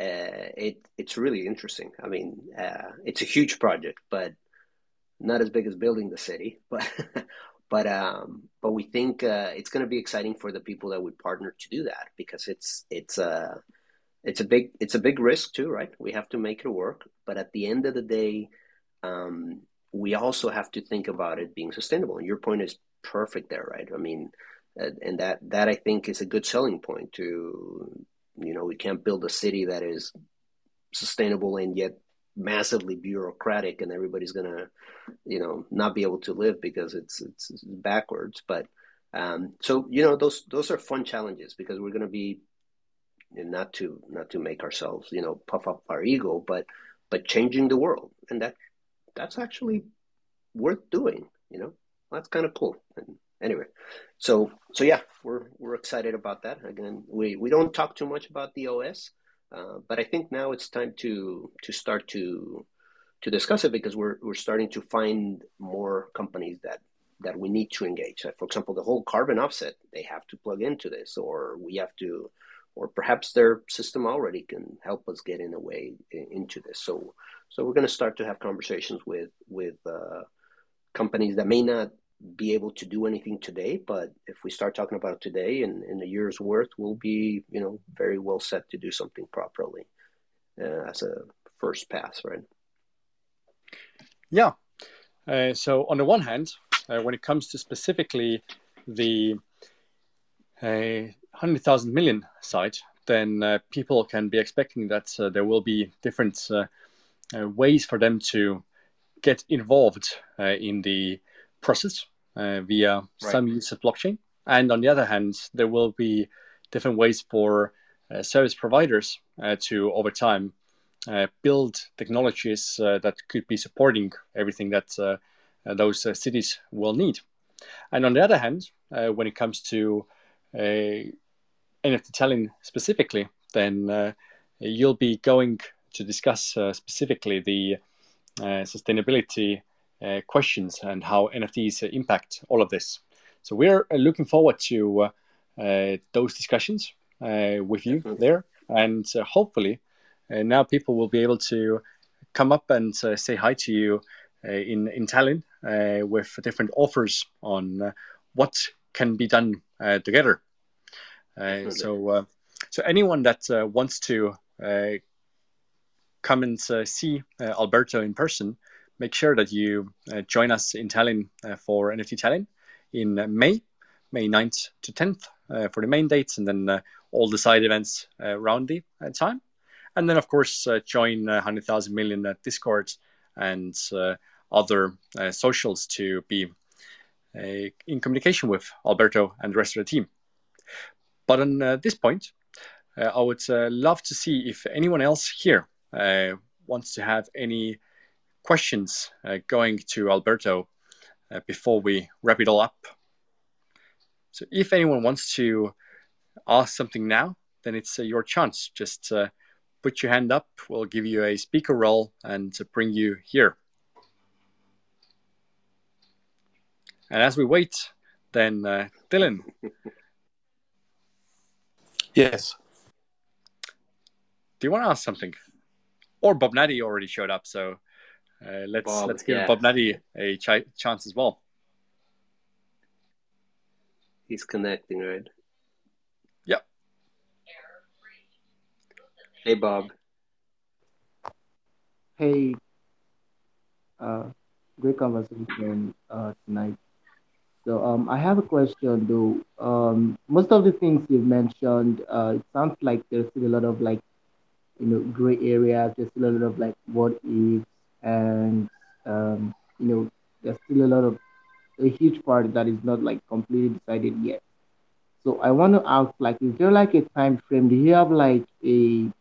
uh, it it's really interesting. I mean, uh, it's a huge project, but not as big as building the city, but but um, but we think uh, it's going to be exciting for the people that we partner to do that because it's it's a uh, it's a big it's a big risk too, right? We have to make it work, but at the end of the day, um, we also have to think about it being sustainable. And your point is perfect there, right? I mean, and that that I think is a good selling point to you know we can't build a city that is sustainable and yet massively bureaucratic and everybody's gonna you know not be able to live because it's it's, it's backwards but um, so you know those those are fun challenges because we're gonna be not to not to make ourselves you know puff up our ego but but changing the world and that that's actually worth doing you know? That's kind of cool. And anyway so so yeah we're we're excited about that. Again we we don't talk too much about the os uh, but i think now it's time to to start to to discuss it because we're we're starting to find more companies that that we need to engage. For example the whole carbon offset they have to plug into this or we have to or perhaps their system already can help us get in a way into this. So, so we're going to start to have conversations with with uh, companies that may not be able to do anything today, but if we start talking about today and in a year's worth, we'll be you know very well set to do something properly uh, as a first pass, right? Yeah. Uh, so on the one hand, uh, when it comes to specifically the uh, 100,000 million site, then uh, people can be expecting that uh, there will be different uh, uh ways for them to get involved uh, in the process uh, via right. some use of blockchain. And on the other hand, there will be different ways for service providers to, over time, build technologies that could be supporting everything that those cities will need. And on the other hand, when it comes to NFT Tallinn specifically, then uh, you'll be going to discuss uh, specifically the uh, sustainability uh, questions and how NFTs impact all of this. So we're uh, looking forward to those discussions with you Definitely. there, and hopefully now people will be able to come up and say hi to you in in Tallinn with different offers on what can be done together uh, so, uh, so anyone that uh, wants to uh, come and uh, see uh, Alberto in person, make sure that you join us in Tallinn for NFT Tallinn in May, May 9th to 10th for the main dates, and then all the side events around the time. And then, of course, join 100,000 million Discord and other socials to be in communication with Alberto and the rest of the team. But on uh, this point, uh, I would uh, love to see if anyone else here wants to have any questions going to Alberto before we wrap it all up. So if anyone wants to ask something now, then it's your chance. Just put your hand up. We'll give you a speaker role and bring you here. And as we wait, then uh, Dylan, Yes. Do you want to ask something? Or Bob Natty already showed up, so uh, let's Bob, let's give yeah. Bob Natty a ch- chance as well. He's connecting, right? Yep. Hey, Bob. Hey. Uh, great conversation uh, tonight. So um, I have a question though. Um, most of the things you've mentioned, uh, it sounds like there's still a lot of like, you know, gray areas. There's still a lot of like what ifs, and um, you know, there's still a lot of a huge part that is not like completely decided yet. So I want to ask, like, is there like a time frame? Do you have like a, you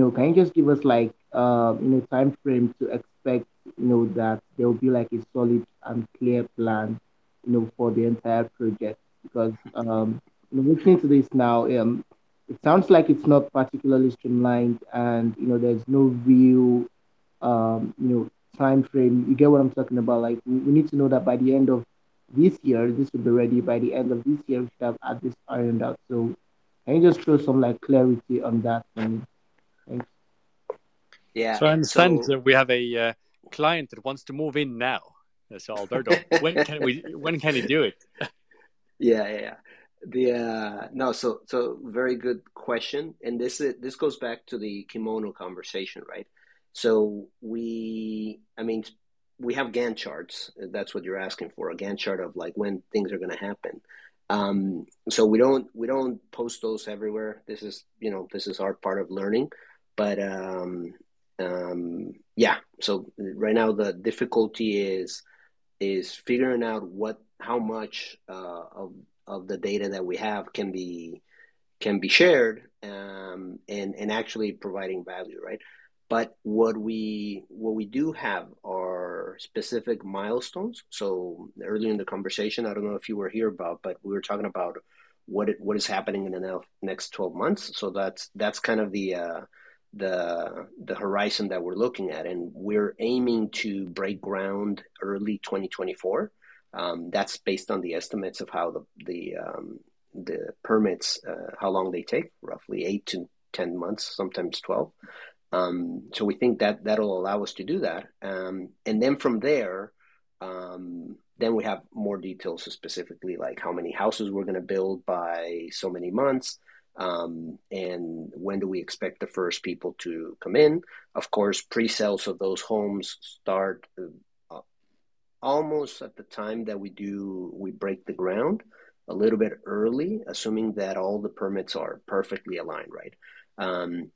know, can you just give us like, uh, you know, time frame to expect, you know, that there will be like a solid and clear plan you know, for the entire project because um, you know, looking to this now, um, it sounds like it's not particularly streamlined, and you know, there's no real, um, you know, time frame. You get what I'm talking about? Like, we, we need to know that by the end of this year. This will be ready by the end of this year. We should have at this ironed out. So can you just throw some like clarity on that for me? Thanks. Yeah. So I understand so, that we have a uh, client that wants to move in now. So Alberto, when can we? When can he do it? yeah, yeah, yeah. The uh, no, so so very good question, and this is, this goes back to the kimono conversation, right? So we, I mean, we have Gantt charts. That's what you're asking for, a Gantt chart of like when things are going to happen. Um, so we don't we don't post those everywhere. This is you know this is our part of learning, but um, um, yeah. So right now the difficulty is is figuring out what how much uh, of of the data that we have can be can be shared um, and and actually providing value, right? But what we what we do have are specific milestones. So earlier in the conversation, I don't know if you were here about, but we were talking about what it, what is happening in the next twelve months. So that's that's kind of the uh, the the horizon that we're looking at, and we're aiming to break ground early 2024. Um, that's based on the estimates of how the the um, the permits, uh, how long they take, roughly eight to ten months, sometimes twelve. Um, so we think that that'll allow us to do that, um, and then from there, um, then we have more details, specifically like how many houses we're going to build by so many months, um, and when do we expect the first people to come in. Of course, pre-sales of those homes start uh, almost at the time that we do we break the ground, a little bit early, assuming that all the permits are perfectly aligned, right? Um,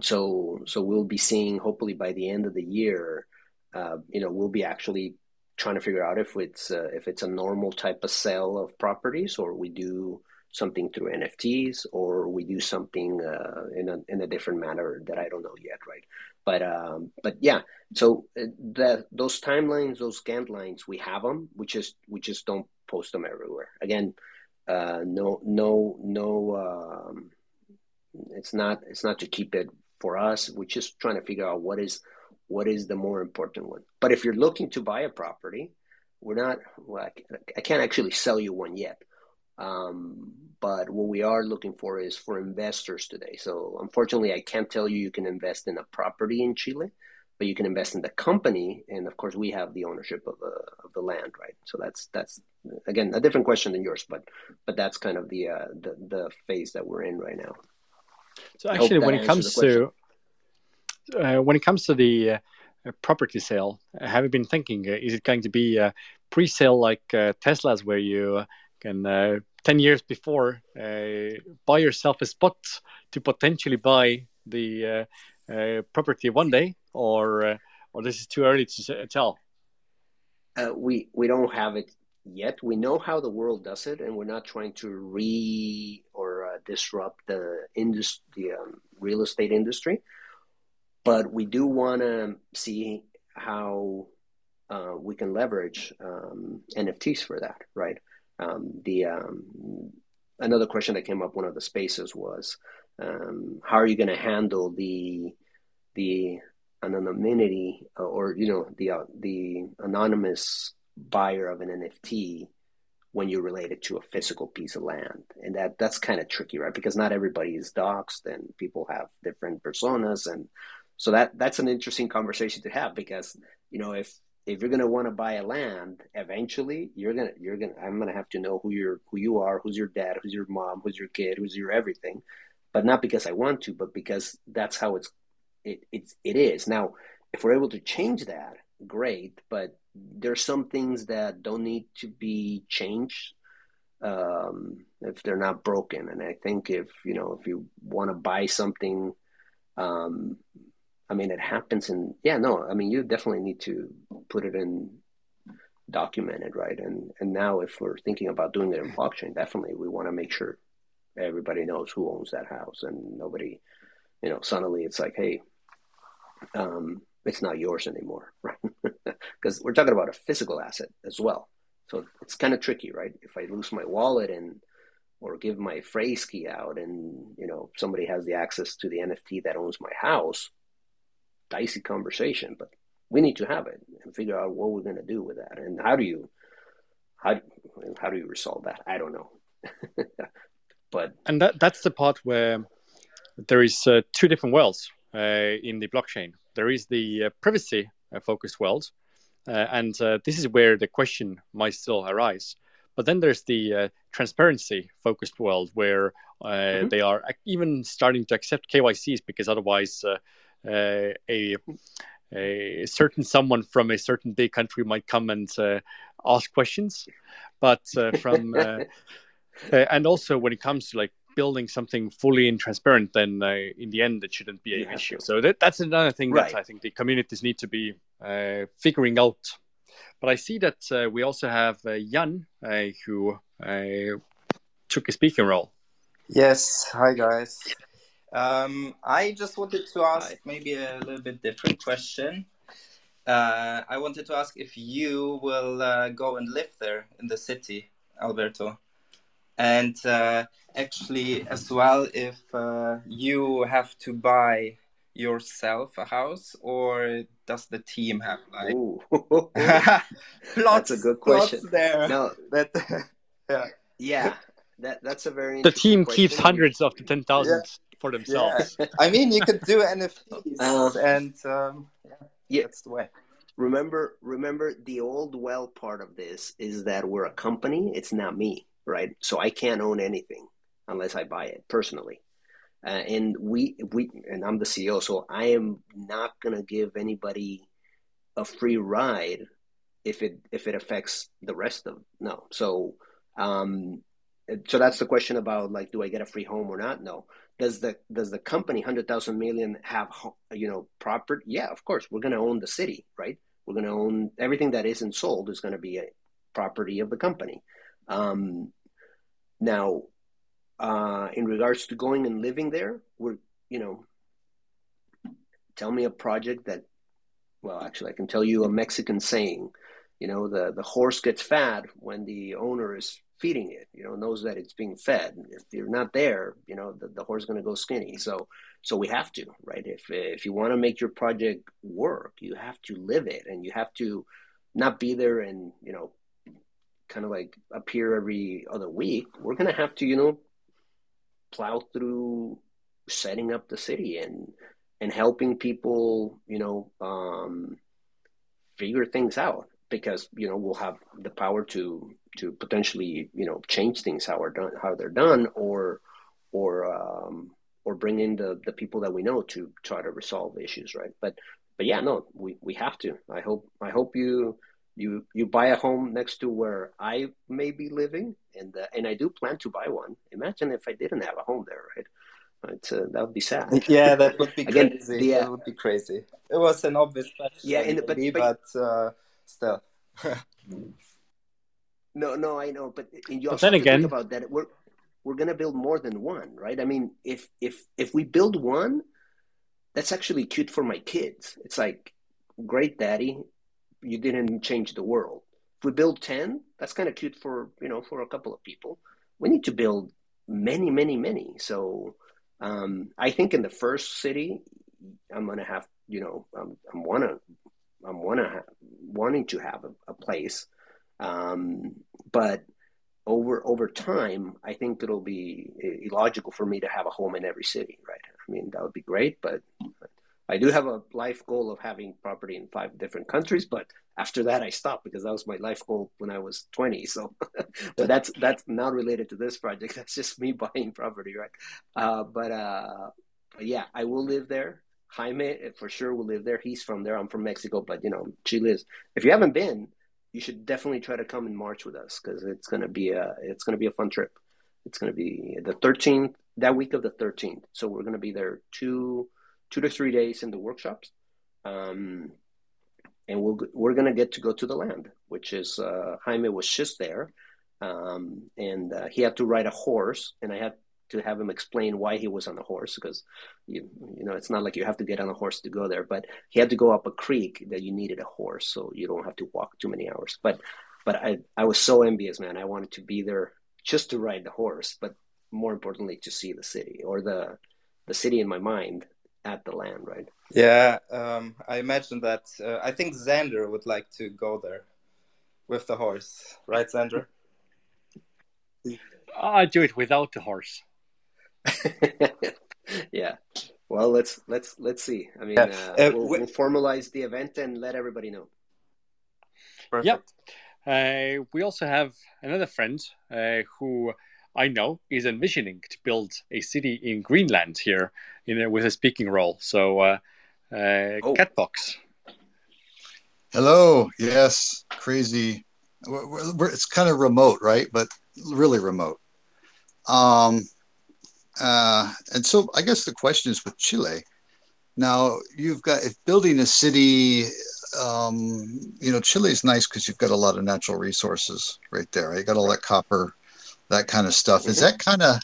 so so we'll be seeing hopefully by the end of the year uh, you know we'll be actually trying to figure out if it's uh, if it's a normal type of sale of properties or we do something through NFTs or we do something uh, in a in a different manner that I don't know yet right but um, but yeah so uh, the those timelines those Gantt lines we have them we just we just don't post them everywhere again uh, no no no um, it's not it's not to keep it for us, we're just trying to figure out what is what is the more important one. But if you're looking to buy a property, we're not. Well, I can't actually sell you one yet. Um, but what we are looking for is for investors today. So unfortunately, I can't tell you you can invest in a property in Chile, but you can invest in the company, and of course, we have the ownership of the of the land, right? So that's that's again a different question than yours, but but that's kind of the uh, the the phase that we're in right now. So actually, when it comes to uh, when it comes to the uh, property sale, have you been thinking? Uh, is it going to be a pre-sale like uh, Tesla's, where you can uh, ten years before uh, buy yourself a spot to potentially buy the property one day, or or this is too early to tell? we we don't have it yet. We know how the world does it, and we're not trying to re or uh, disrupt the industry, the um, real estate industry. But we do want to see how uh, we can leverage um, NFTs for that, right? Um, the um, another question that came up one of the spaces was um, how are you going to handle the the anonymity or you know the uh, the anonymous buyer of an NFT when you relate it to a physical piece of land. And that that's kind of tricky, right? Because not everybody is doxxed and people have different personas and so that that's an interesting conversation to have because you know if if you're going to want to buy a land eventually you're going to you're going to i'm going to have to know who you're who you are who's your dad who's your mom who's your kid who's your everything but not because i want to but because that's how it's it it's it is now if we're able to change that great but there's some things that don't need to be changed um, if they're not broken. And I think if you know if you want to buy something, um, I mean it happens in yeah no I mean you definitely need to put it in documented right and and now if we're thinking about doing it in blockchain definitely we want to make sure everybody knows who owns that house and nobody you know suddenly it's like hey um, it's not yours anymore, right? Because we're talking about a physical asset as well. So it's kind of tricky, right? If I lose my wallet and or give my phrase key out and you know somebody has the access to the NFT that owns my house, dicey conversation, but we need to have it and figure out what we're going to do with that and how do you how how do you resolve that? I don't know. but and that that's the part where there is uh, two different worlds uh, in the blockchain. There is the uh, privacy focused world, uh, and uh, this is where the question might still arise. But then there's the uh, transparency focused world where mm-hmm. they are even starting to accept KYCs because otherwise a a certain someone from a certain big country might come and uh, ask questions but uh, from uh, and also when it comes to like building something fully and transparent then in the end it shouldn't be an issue so that, that's another thing right. that i think the communities need to be figuring out but I see that uh, we also have uh, Jan uh, who took a speaking role. Yes, hi guys. Um, I just wanted to ask hi. maybe a little bit different question. Uh, I wanted to ask if you will uh, go and live there in the city, Alberto, and uh, actually as well if you have to buy yourself a house or does the team have like plots, that's a good question. there. No that yeah. Yeah that that's a very the team keeps hundreds of the 10,000 yeah. For themselves yeah. i mean you could do nfts uh, and um, yeah, yeah that's the way remember remember the old well part of this is that we're a company it's not me right so i can't own anything unless i buy it personally uh, and we we and I'm the CEO, so I am not gonna give anybody a free ride if it if it affects the rest of no. So um, so that's the question about like, do I get a free home or not? No. Does the does the company hundred thousand million have you know property? Yeah, of course. We're gonna own the city, right? We're gonna own everything that isn't sold is gonna be a property of the company. Um, now uh, in regards to going and living there, we're, you know, tell me a project that, well, actually, I can tell you a Mexican saying, you know, the, the horse gets fat when the owner is feeding it, you know, knows that it's being fed. If you're not there, you know, the, the horse is going to go skinny. So, so we have to, right? If, if you want to make your project work, you have to live it and you have to not be there and, you know, kind of like appear every other week. We're going to have to, you know, plow through setting up the city and and helping people, you know, um, figure things out because you know we'll have the power to to potentially you know change things how are done how they're done or or um, or bring in the the people that we know to try to resolve issues right but but yeah no we we have to i hope i hope you you you buy a home next to where I may be living, and uh, and I do plan to buy one. Imagine if I didn't have a home there, right? Uh, that would be sad. Yeah, that would be Again, crazy. The, uh, that would be crazy. It was an obvious question. Yeah, in, but, but, but uh, still. no, no, I know, but you also but then again, think about that. We're we're gonna build more than one, right? I mean, if if if we build one, that's actually cute for my kids. It's like, great, daddy you didn't change the world. If we build 10, that's kind of cute for, you know, for a couple of people. We need to build many, many, many. So um, I think in the first city, I'm going to have, you know, I'm, I'm wanna, I'm wanna wanting to have a, a place. Um, but over over time, I think it'll be illogical for me to have a home in every city, right? I mean, that would be great, but I do have a life goal of having property in five different countries, but after that I stopped because that was my life goal when I was 20. So, but that's that's not related to this project. That's just me buying property, right? Uh, but, uh, but yeah, I will live there. Jaime for sure will live there. He's from there. I'm from Mexico, but you know, Chile is. If you haven't been, you should definitely try to come in March with us because it's gonna be a it's gonna be a fun trip. It's gonna be the 13th that week of the 13th. So we're gonna be there two two to three days in the workshops. Um, and we'll, we're to get to go to the land, which is uh, Jaime was just there. Um, and uh, he had to ride a horse, and I had to have him explain why he was on the horse because you you know it's not like you have to get on a horse to go there, but he had to go up a creek that you needed a horse, so you don't have to walk too many hours. But but I I was so envious, man. I wanted to be there just to ride the horse, but more importantly to see the city or the the city in my mind at the land, right? Yeah, um, I imagine that. Uh, I think Sander would like to go there. with the horse, right, Sandra? I do it without the horse. yeah. Well, let's let's let's see. I mean, uh, uh, we'll, we'll, formalize the event and let everybody know. Perfect. Yep. Uh, we also have another friend uh, who I know is envisioning to build a city in Greenland here, in a, with a speaking role. So, uh, uh, oh. Catbox. Hello. Yes. Crazy. We're, we're, it's kind of remote, right? But really remote. Um, uh, and so I guess the question is with Chile. Now you've got if building a city, um, you know, Chile's nice because you've got a lot of natural resources right there. You got all that copper, that kind of stuff. Mm-hmm. Is that kind of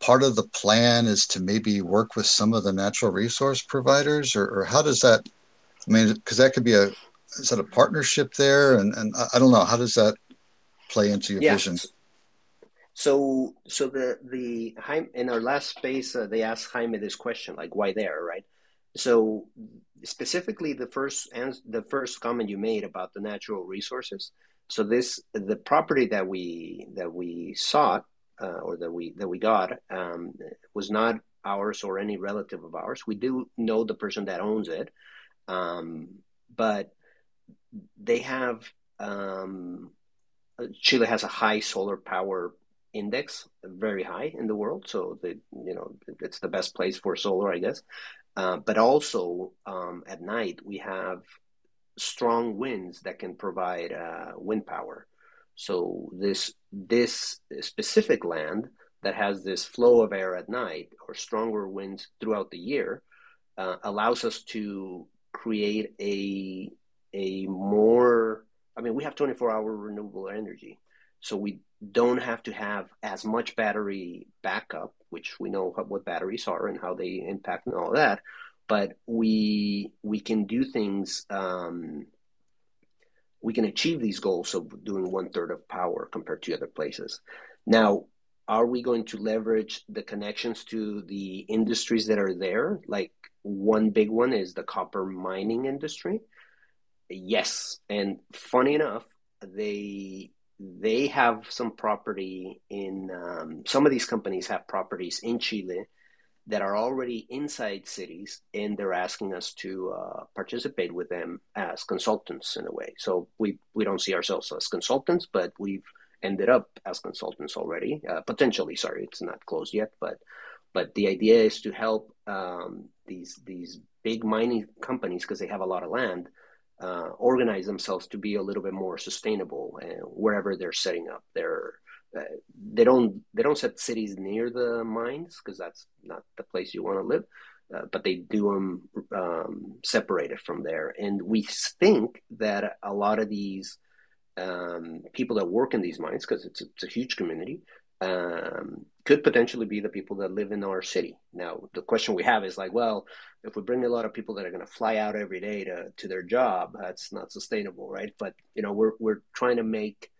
part of the plan? Is to maybe work with some of the natural resource providers, or, or how does that? I mean, because that could be a is that a partnership there? And and I don't know how does that play into your yeah. vision? So, so the the in our last space, uh, they asked Jaime this question, like why there, right? So, specifically, the first and the first comment you made about the natural resources. So, this the property that we that we sought uh, or that we that we got um, was not ours or any relative of ours. We do know the person that owns it, um, but they have um, Chile has a high solar power index very high in the world. So the you know it's the best place for solar, I guess. Uh, but also um, at night we have strong winds that can provide uh, wind power. So this this specific land that has this flow of air at night or stronger winds throughout the year uh, allows us to create a a more I mean we have 24 hour renewable energy so we don't have to have as much battery backup, which we know what batteries are and how they impact and all that. But we we can do things. Um, we can achieve these goals of doing one third of power compared to other places. Now, are we going to leverage the connections to the industries that are there? Like one big one is the copper mining industry. Yes, and funny enough, they they have some property in um, some of these companies have properties in Chile that are already inside cities, and they're asking us to uh, participate with them as consultants in a way. So we we don't see ourselves as consultants, but we've ended up as consultants already. Uh, potentially, sorry, it's not closed yet, but but the idea is to help um, these these big mining companies because they have a lot of land uh, organize themselves to be a little bit more sustainable uh, wherever they're setting up their uh, they don't they don't set cities near the mines because that's not the place you want to live uh, but they do them um, separated from there. And we think that a lot of these um, people that work in these mines because it's, it's a huge community um, could potentially be the people that live in our city. Now, the question we have is like, well, if we bring a lot of people that are going to fly out every day to, to their job, that's not sustainable, right? But you know, we're we're trying to make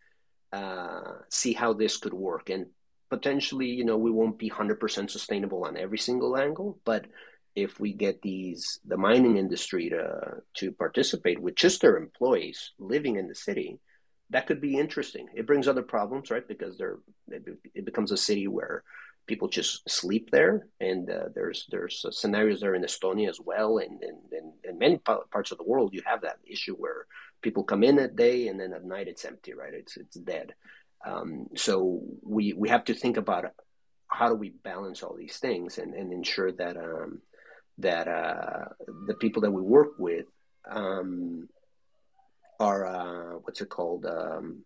uh, see how this could work, and potentially, you know, we won't be hundred percent sustainable on every single angle, but if we get these the mining industry to to participate with just their employees living in the city that could be interesting. It brings other problems, right? Because there it becomes a city where people just sleep there, and uh, there's there's uh, scenarios there in Estonia as well, and in many parts of the world you have that issue where people come in at day and then at night it's empty, right? It's it's dead. Um, so we we have to think about how do we balance all these things and, and ensure that um, that uh, the people that we work with um, are uh, what's it called um,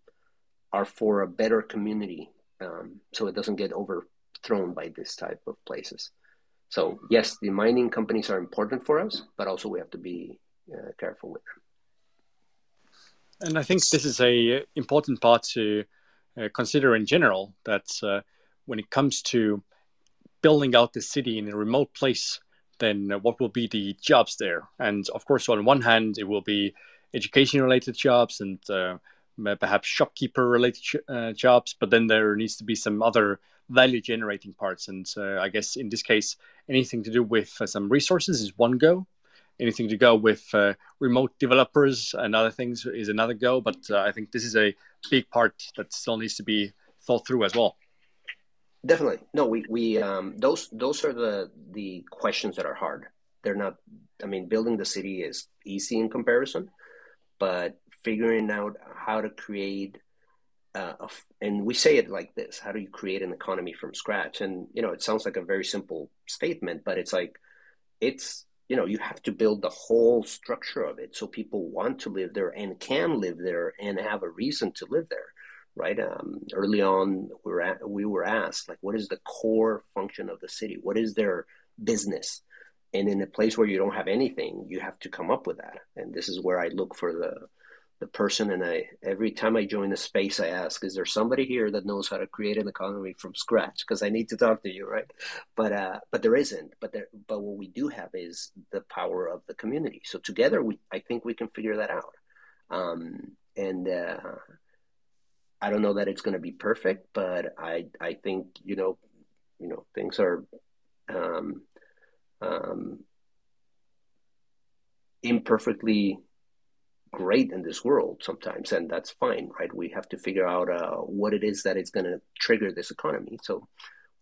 are for a better community, um, so it doesn't get overthrown by this type of places. So yes, the mining companies are important for us, but also we have to be uh, careful with them. And I think this is a important part to uh, consider in general. That uh, when it comes to building out the city in a remote place, then what will be the jobs there? And of course, on one hand, it will be education related jobs and uh, perhaps shopkeeper related uh, jobs, but then there needs to be some other value generating parts. And uh, I guess in this case, anything to do with some resources is one go. anything to go with remote developers and other things is another go. But I think this is a big part that still needs to be thought through as well. Definitely, no. We we um, those those are the the questions that are hard. They're not. I mean, building the city is easy in comparison, but figuring out how to create uh, and we say it like this how do you create an economy from scratch? And you know it sounds like a very simple statement but it's like it's you know you have to build the whole structure of it so people want to live there and can live there and have a reason to live there right? Um, early on we were, at, we were asked like what is the core function of the city? What is their business and in a place where you don't have anything you have to come up with that. And this is where i look for the the person. And I every time I join a space I ask is there somebody here that knows how to create an economy from scratch? Because I need to talk to you right? But uh but there isn't. But there but what we do have is the power of the community. So together we I think we can figure that out. Um and uh I don't know that it's going to be perfect but I I think you know you know things are um um imperfectly great in this world sometimes, and that's fine, right? We have to figure out uh, what it is that is going to trigger this economy. So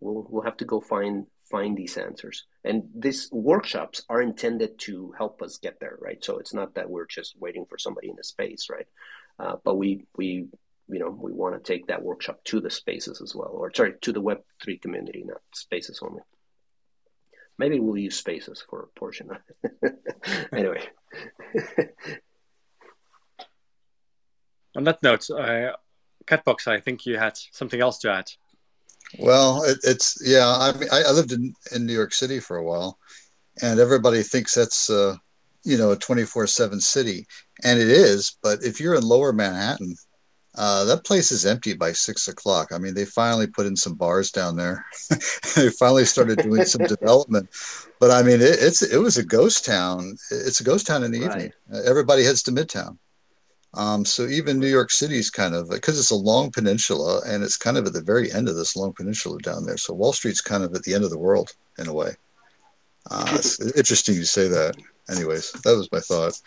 we'll we'll have to go find find these answers. And these workshops are intended to help us get there, right? So it's not that we're just waiting for somebody in the space, right? Uh, but we we you know we want to take that workshop to the spaces as well, or sorry, to the Web three community, not spaces only. Maybe we'll use spaces for a portion. anyway. on that note, uh, Catbox, I think you had something else to add. Well, it, it's yeah. I mean, I, I, lived in, in New York City for a while, and everybody thinks that's uh, you know a twenty four seven city, and it is. But if you're in Lower Manhattan, uh, that place is empty by six o'clock. I mean, they finally put in some bars down there. they finally started doing some development, but I mean, it, it's it was a ghost town. It's a ghost town in the right. evening. Everybody heads to Midtown. Um, so even New York City is kind of because it's a long peninsula and it's kind of at the very end of this long peninsula down there. So Wall Street's kind of at the end of the world in a way. Uh, it's interesting you say that. Anyways, that was my thought.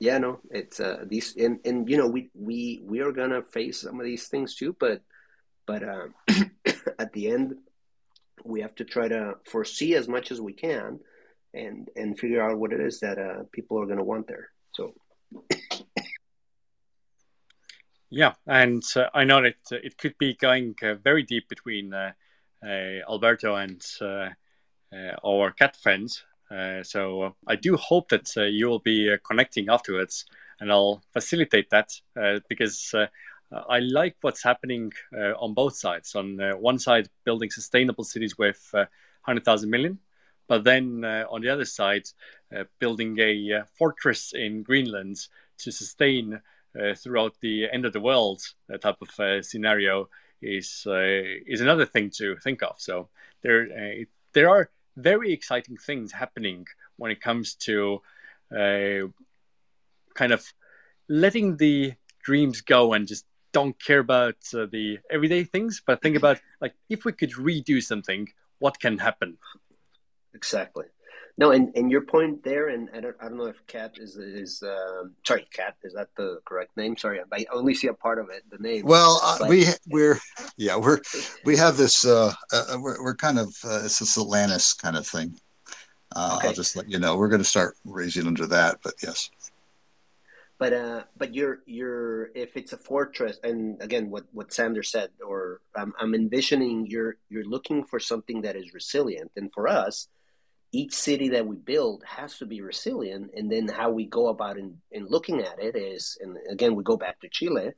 Yeah, no, it's uh, these and and you know we we we are gonna face some of these things too, but but uh, at the end we have to try to foresee as much as we can and and figure out what it is that uh, people are gonna want there. So. Yeah, and uh, I know that uh, it could be going uh, very deep between uh, Alberto and our cat friends. Uh, so I do hope that uh, you will be uh, connecting afterwards, and I'll facilitate that because I like what's happening on both sides. On one side, building sustainable cities with 100,000 million, but then on the other side, building a fortress in Greenland to sustain uh, throughout the end of the world uh, type of uh, scenario is is another thing to think of. So there there are very exciting things happening when it comes to kind of letting the dreams go and just don't care about uh, the everyday things, but think about like if we could redo something, what can happen? Exactly. No, and, and your point there, and I don't, I don't know if Cat is is um, sorry, Cat is that the correct name? Sorry, I only see a part of it, the name. Well, uh, we we're yeah we're we have this uh, uh we're, we're kind of uh, it's this Atlantis kind of thing. Uh, okay. I'll just let you know we're going to start raising under that, but yes. But uh, but you're you're if it's a fortress, and again, what what Sanders said, or I'm I'm envisioning you're you're looking for something that is resilient, and for us each city that we build has to be resilient and then how we go about in, in looking at it is and again we go back to chile.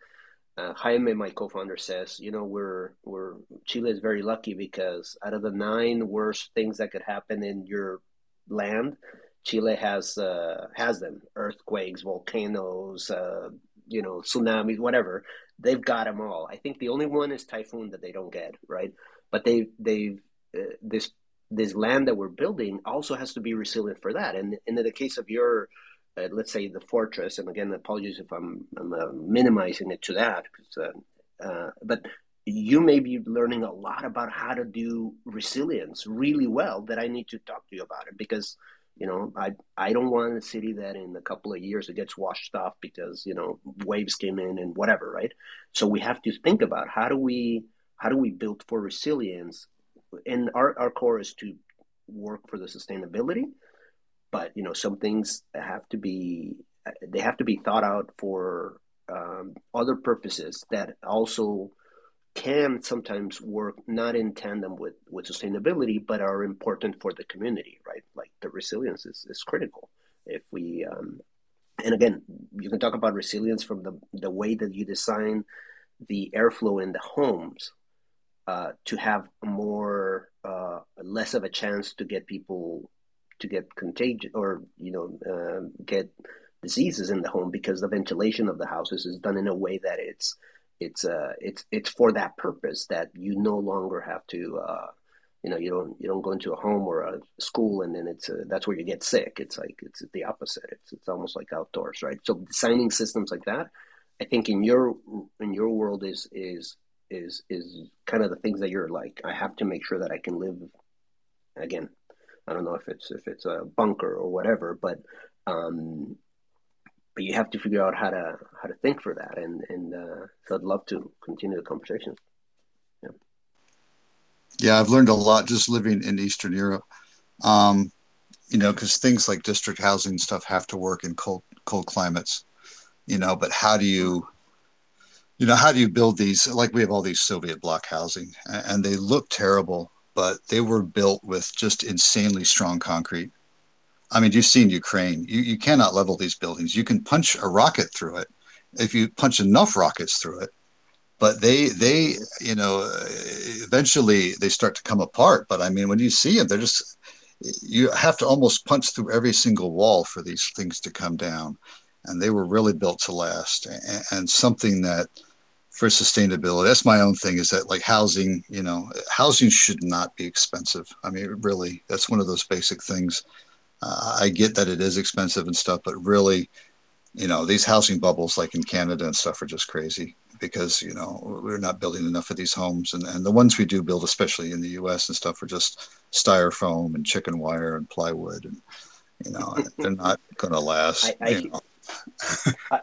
Uh, jaime my co-founder says you know we're we're chile is very lucky because out of the nine worst things that could happen in your land chile has uh, has them. Earthquakes volcanoes uh, you know tsunamis whatever. They've got them all. I think the only one is typhoon that they don't get right? But they they've uh, this this land that we're building also has to be resilient for that. And, and in the case of your, uh, let's say the fortress, and again, apologies if I'm, I'm uh, minimizing it to that, uh, uh, but you may be learning a lot about how to do resilience really well that I need to talk to you about it because You know, I I don't want a city that in a couple of years it gets washed off because you know waves came in and whatever, right? So we have to think about how do we how do we build for resilience, and our our core is to work for the sustainability, but you know some things have to be they have to be thought out for um, other purposes that also can sometimes work not in tandem with, with sustainability, but are important for the community, right? Like the resilience is, is critical. If we, um, and again, you can talk about resilience from the, the way that you design the airflow in the homes uh, to have more, uh, less of a chance to get people to get contagious or, you know, uh, get diseases in the home because the ventilation of the houses is done in a way that it's it's uh it's it's for that purpose that you no longer have to uh you know you don't you don't go into a home or a school and then it's uh, that's where you get sick. It's like it's the opposite. It's it's almost like outdoors right? So designing systems like that i think in your in your world is is is is kind of the things that you're like i have to make sure that i can live again i don't know if it's if it's a bunker or whatever but um but you have to figure out how to how to think for that. And and uh, so i'd love to continue the conversation. Yeah. Yeah i've learned a lot just living in eastern europe. Um, you know because things like district housing stuff have to work in cold cold climates you know but how do you you know how do you build these like we have all these soviet block housing and they look terrible but they were built with just insanely strong concrete I mean, you've seen Ukraine. You, you cannot level these buildings. You can punch a rocket through it if you punch enough rockets through it. But they, they, you know, eventually they start to come apart. But I mean, when you see them, they're just, you have to almost punch through every single wall for these things to come down. And they were really built to last. And, and something that, for sustainability, that's my own thing. Is that like housing? You know, housing should not be expensive. I mean, really, that's one of those basic things uh, I get that it is expensive and stuff, but really, you know, these housing bubbles like in Canada and stuff are just crazy because, you know, we're not building enough of these homes. And, and the ones we do build, especially in the US and stuff, are just styrofoam and chicken wire and plywood. And, you know, they're not going to last. I, I,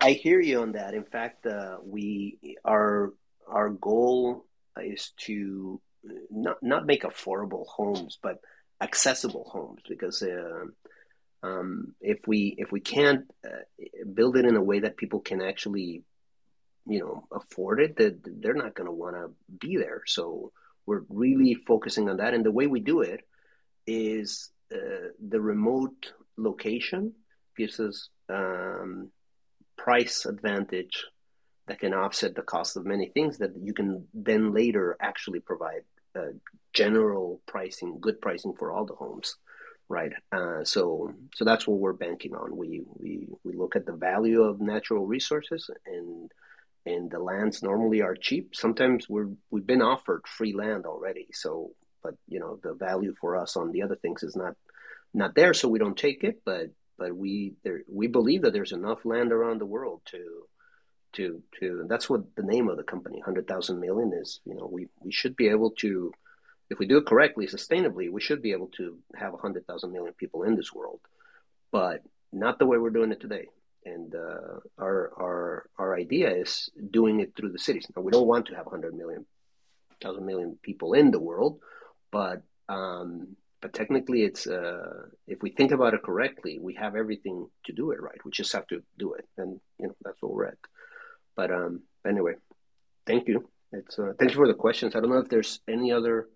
I, hear you on that. In fact, uh, we our our goal is to not not make affordable homes, but accessible homes because uh, um, if we if we can't uh, build it in a way that people can actually you know afford it that they're not going to want to be there so we're really focusing on that and the way we do it is uh, the remote location gives us um, price advantage that can offset the cost of many things that you can then later actually provide uh, general pricing, good pricing for all the homes, right? Uh, so so that's what we're banking on. We we we look at the value of natural resources and and the lands normally are cheap. Sometimes we're we've been offered free land already. So but you know the value for us on the other things is not not there, so we don't take it. But but we there we believe that there's enough land around the world to to to that's what the name of the company 100,000 million is you know we we should be able to if we do it correctly sustainably we should be able to have 100,000 million people in this world but not the way we're doing it today. And uh, our our our idea is doing it through the cities. Now we don't want to have 100 million thousand million people in the world but um, but technically it's uh, if we think about it correctly we have everything to do it right we just have to do it and you know that's what we're at but um, anyway, thank you. It's uh, thank you for the questions. I don't know if there's any other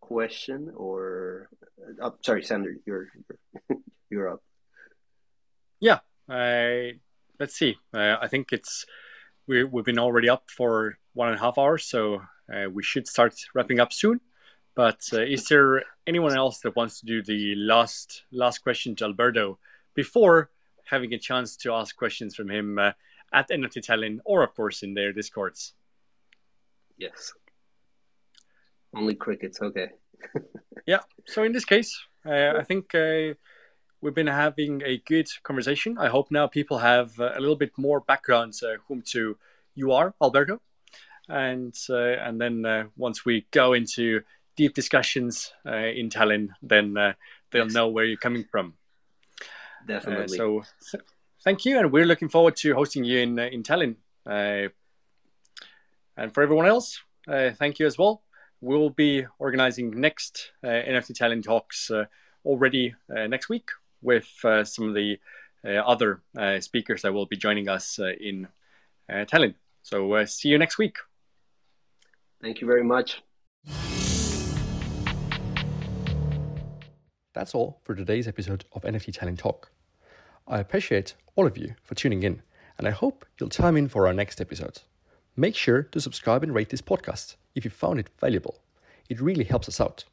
question or oh, sorry, Sander, you're you're, you're up. Yeah, I let's see. Uh, I think it's we we've been already up for one and a half hours, so uh, we should start wrapping up soon. But uh, is there anyone else that wants to do the last last question to Alberto before having a chance to ask questions from him? Uh, at NFT Tallinn or, of course, in their discords. Yes. Only crickets, okay. yeah. So in this case, uh, I think uh, we've been having a good conversation. I hope now people have uh, a little bit more background uh, whom to you are, Alberto, and uh, and then uh, once we go into deep discussions uh, in Tallinn, then uh, they'll yes. know where you're coming from. Definitely. Uh, so thank you, and we're looking forward to hosting you in in Tallinn. and for everyone else, thank you as well. We'll be organizing next NFT Tallinn talks already next week with some of the other speakers that will be joining us in Tallinn. So see you next week. Thank you very much. That's all for today's episode of NFT Tallinn Talk. I appreciate all of you for tuning in, and I hope you'll chime in for our next episode. Make sure to subscribe and rate this podcast if you found it valuable. It really helps us out.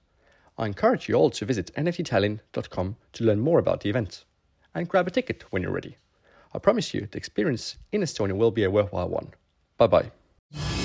I encourage you all to visit nfttallinn.com to learn more about the event and grab a ticket when you're ready. I promise you the experience in Estonia will be a worthwhile one. Bye bye.